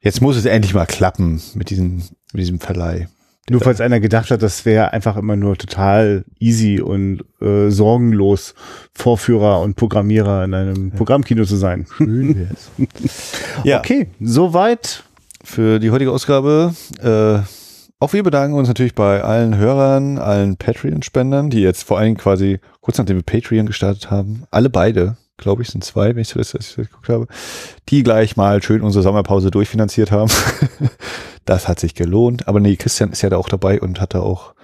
Speaker 1: jetzt muss es endlich mal klappen mit diesem, mit diesem Verleih.
Speaker 2: Nur falls einer gedacht hat, das wäre einfach immer nur total easy und äh, sorgenlos Vorführer und Programmierer in einem Programmkino zu sein.
Speaker 1: Schön wär's. ja,
Speaker 2: Okay, soweit.
Speaker 1: für die heutige Ausgabe. Äh, auch wir bedanken uns natürlich bei allen Hörern, allen Patreon-Spendern, die jetzt vor allem quasi kurz nachdem wir Patreon gestartet haben, alle beide, glaube ich, sind zwei, wenn ich das, das geguckt habe, die gleich mal schön unsere Sommerpause durchfinanziert haben. das hat sich gelohnt. Aber nee, Christian ist ja da auch dabei und hat da auch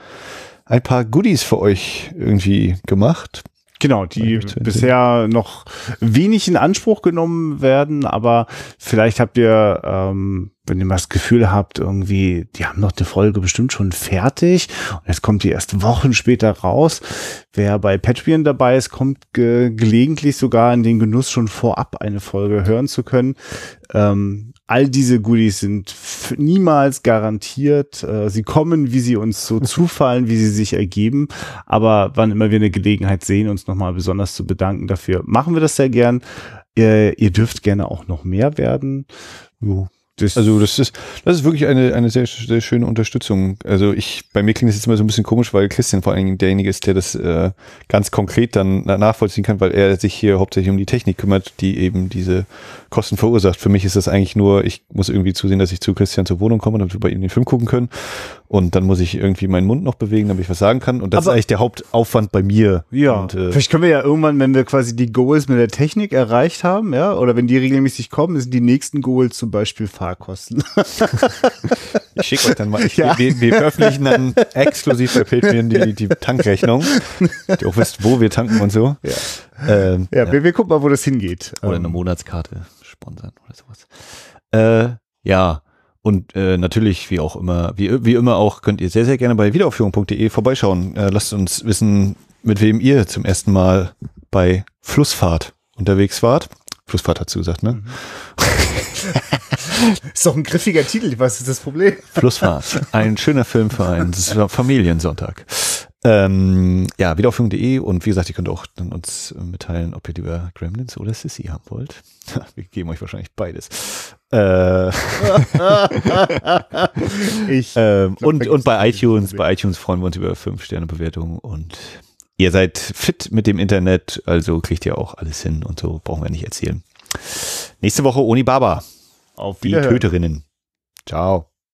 Speaker 1: ein paar Goodies für euch irgendwie gemacht.
Speaker 2: Genau, die bisher noch wenig in Anspruch genommen werden, aber vielleicht habt ihr, ähm, wenn ihr mal das Gefühl habt, irgendwie, die haben noch eine Folge bestimmt schon fertig und jetzt kommt die erst Wochen später raus. Wer bei Patreon dabei ist, kommt ge gelegentlich sogar in den Genuss, schon vorab eine Folge hören zu können. Ähm, all diese Goodies sind niemals garantiert. Äh, sie kommen, wie sie uns so zufallen, wie sie sich ergeben. Aber wann immer wir eine Gelegenheit sehen, uns nochmal besonders zu bedanken dafür, machen wir das sehr gern. Ihr, ihr dürft gerne auch noch mehr werden.
Speaker 1: Jo.
Speaker 2: Das,
Speaker 1: Also das ist, das ist wirklich eine, eine sehr, sehr schöne Unterstützung. Also ich, bei mir klingt es jetzt immer so ein bisschen komisch, weil Christian vor allen Dingen derjenige ist, der das äh, ganz konkret dann na- nachvollziehen kann, weil er sich hier hauptsächlich um die Technik kümmert, die eben diese Kosten verursacht. Für mich ist das eigentlich nur, ich muss irgendwie zusehen, dass ich zu Christian zur Wohnung komme, damit wir bei ihm den Film gucken können. Und dann muss ich irgendwie meinen Mund noch bewegen, damit ich was sagen kann. Und das
Speaker 2: Aber-
Speaker 1: ist eigentlich der Hauptaufwand bei mir.
Speaker 2: Ja,
Speaker 1: Und, äh,
Speaker 2: vielleicht können wir ja irgendwann, wenn wir quasi die Goals mit der Technik erreicht haben, ja, oder wenn die regelmäßig kommen, sind die nächsten Goals zum Beispiel Fahrkosten.
Speaker 1: Ich schicke euch dann mal, ich,
Speaker 2: Ja.
Speaker 1: wir, wir veröffentlichen dann exklusiv bei Patreon die, die Tankrechnung, die auch wisst, wo wir tanken und so.
Speaker 2: Ja.
Speaker 1: Ähm,
Speaker 2: Ja, Wir, wir gucken mal, wo das hingeht.
Speaker 1: Oder
Speaker 2: Ähm,
Speaker 1: eine Monatskarte sponsern oder sowas. Äh, ja, und äh, natürlich, wie auch immer, wie, wie immer auch, könnt ihr sehr, sehr gerne bei wiederaufführung.de vorbeischauen. Äh, lasst uns wissen, mit wem ihr zum ersten Mal bei Flussfahrt unterwegs wart. Flussfahrt hat zugesagt, ne?
Speaker 2: Ist doch ein griffiger Titel, was ist das Problem?
Speaker 1: Flussfahrt. Ein schöner Film für einen Familiensonntag. Ähm, ja, wiederaufführung.de und wie gesagt, ihr könnt auch dann uns äh, mitteilen, ob ihr lieber Gremlins oder Sissy haben wollt. Wir geben euch wahrscheinlich beides. Äh,
Speaker 2: Ich,
Speaker 1: ähm,
Speaker 2: glaub,
Speaker 1: und, und bei iTunes, bei iTunes freuen wir uns über 5-Sterne-Bewertungen und ihr seid fit mit dem Internet, also kriegt ihr auch alles hin und so brauchen wir nicht erzählen. Nächste Woche Oni Baba,
Speaker 2: auf
Speaker 1: die. Töterinnen. Ciao.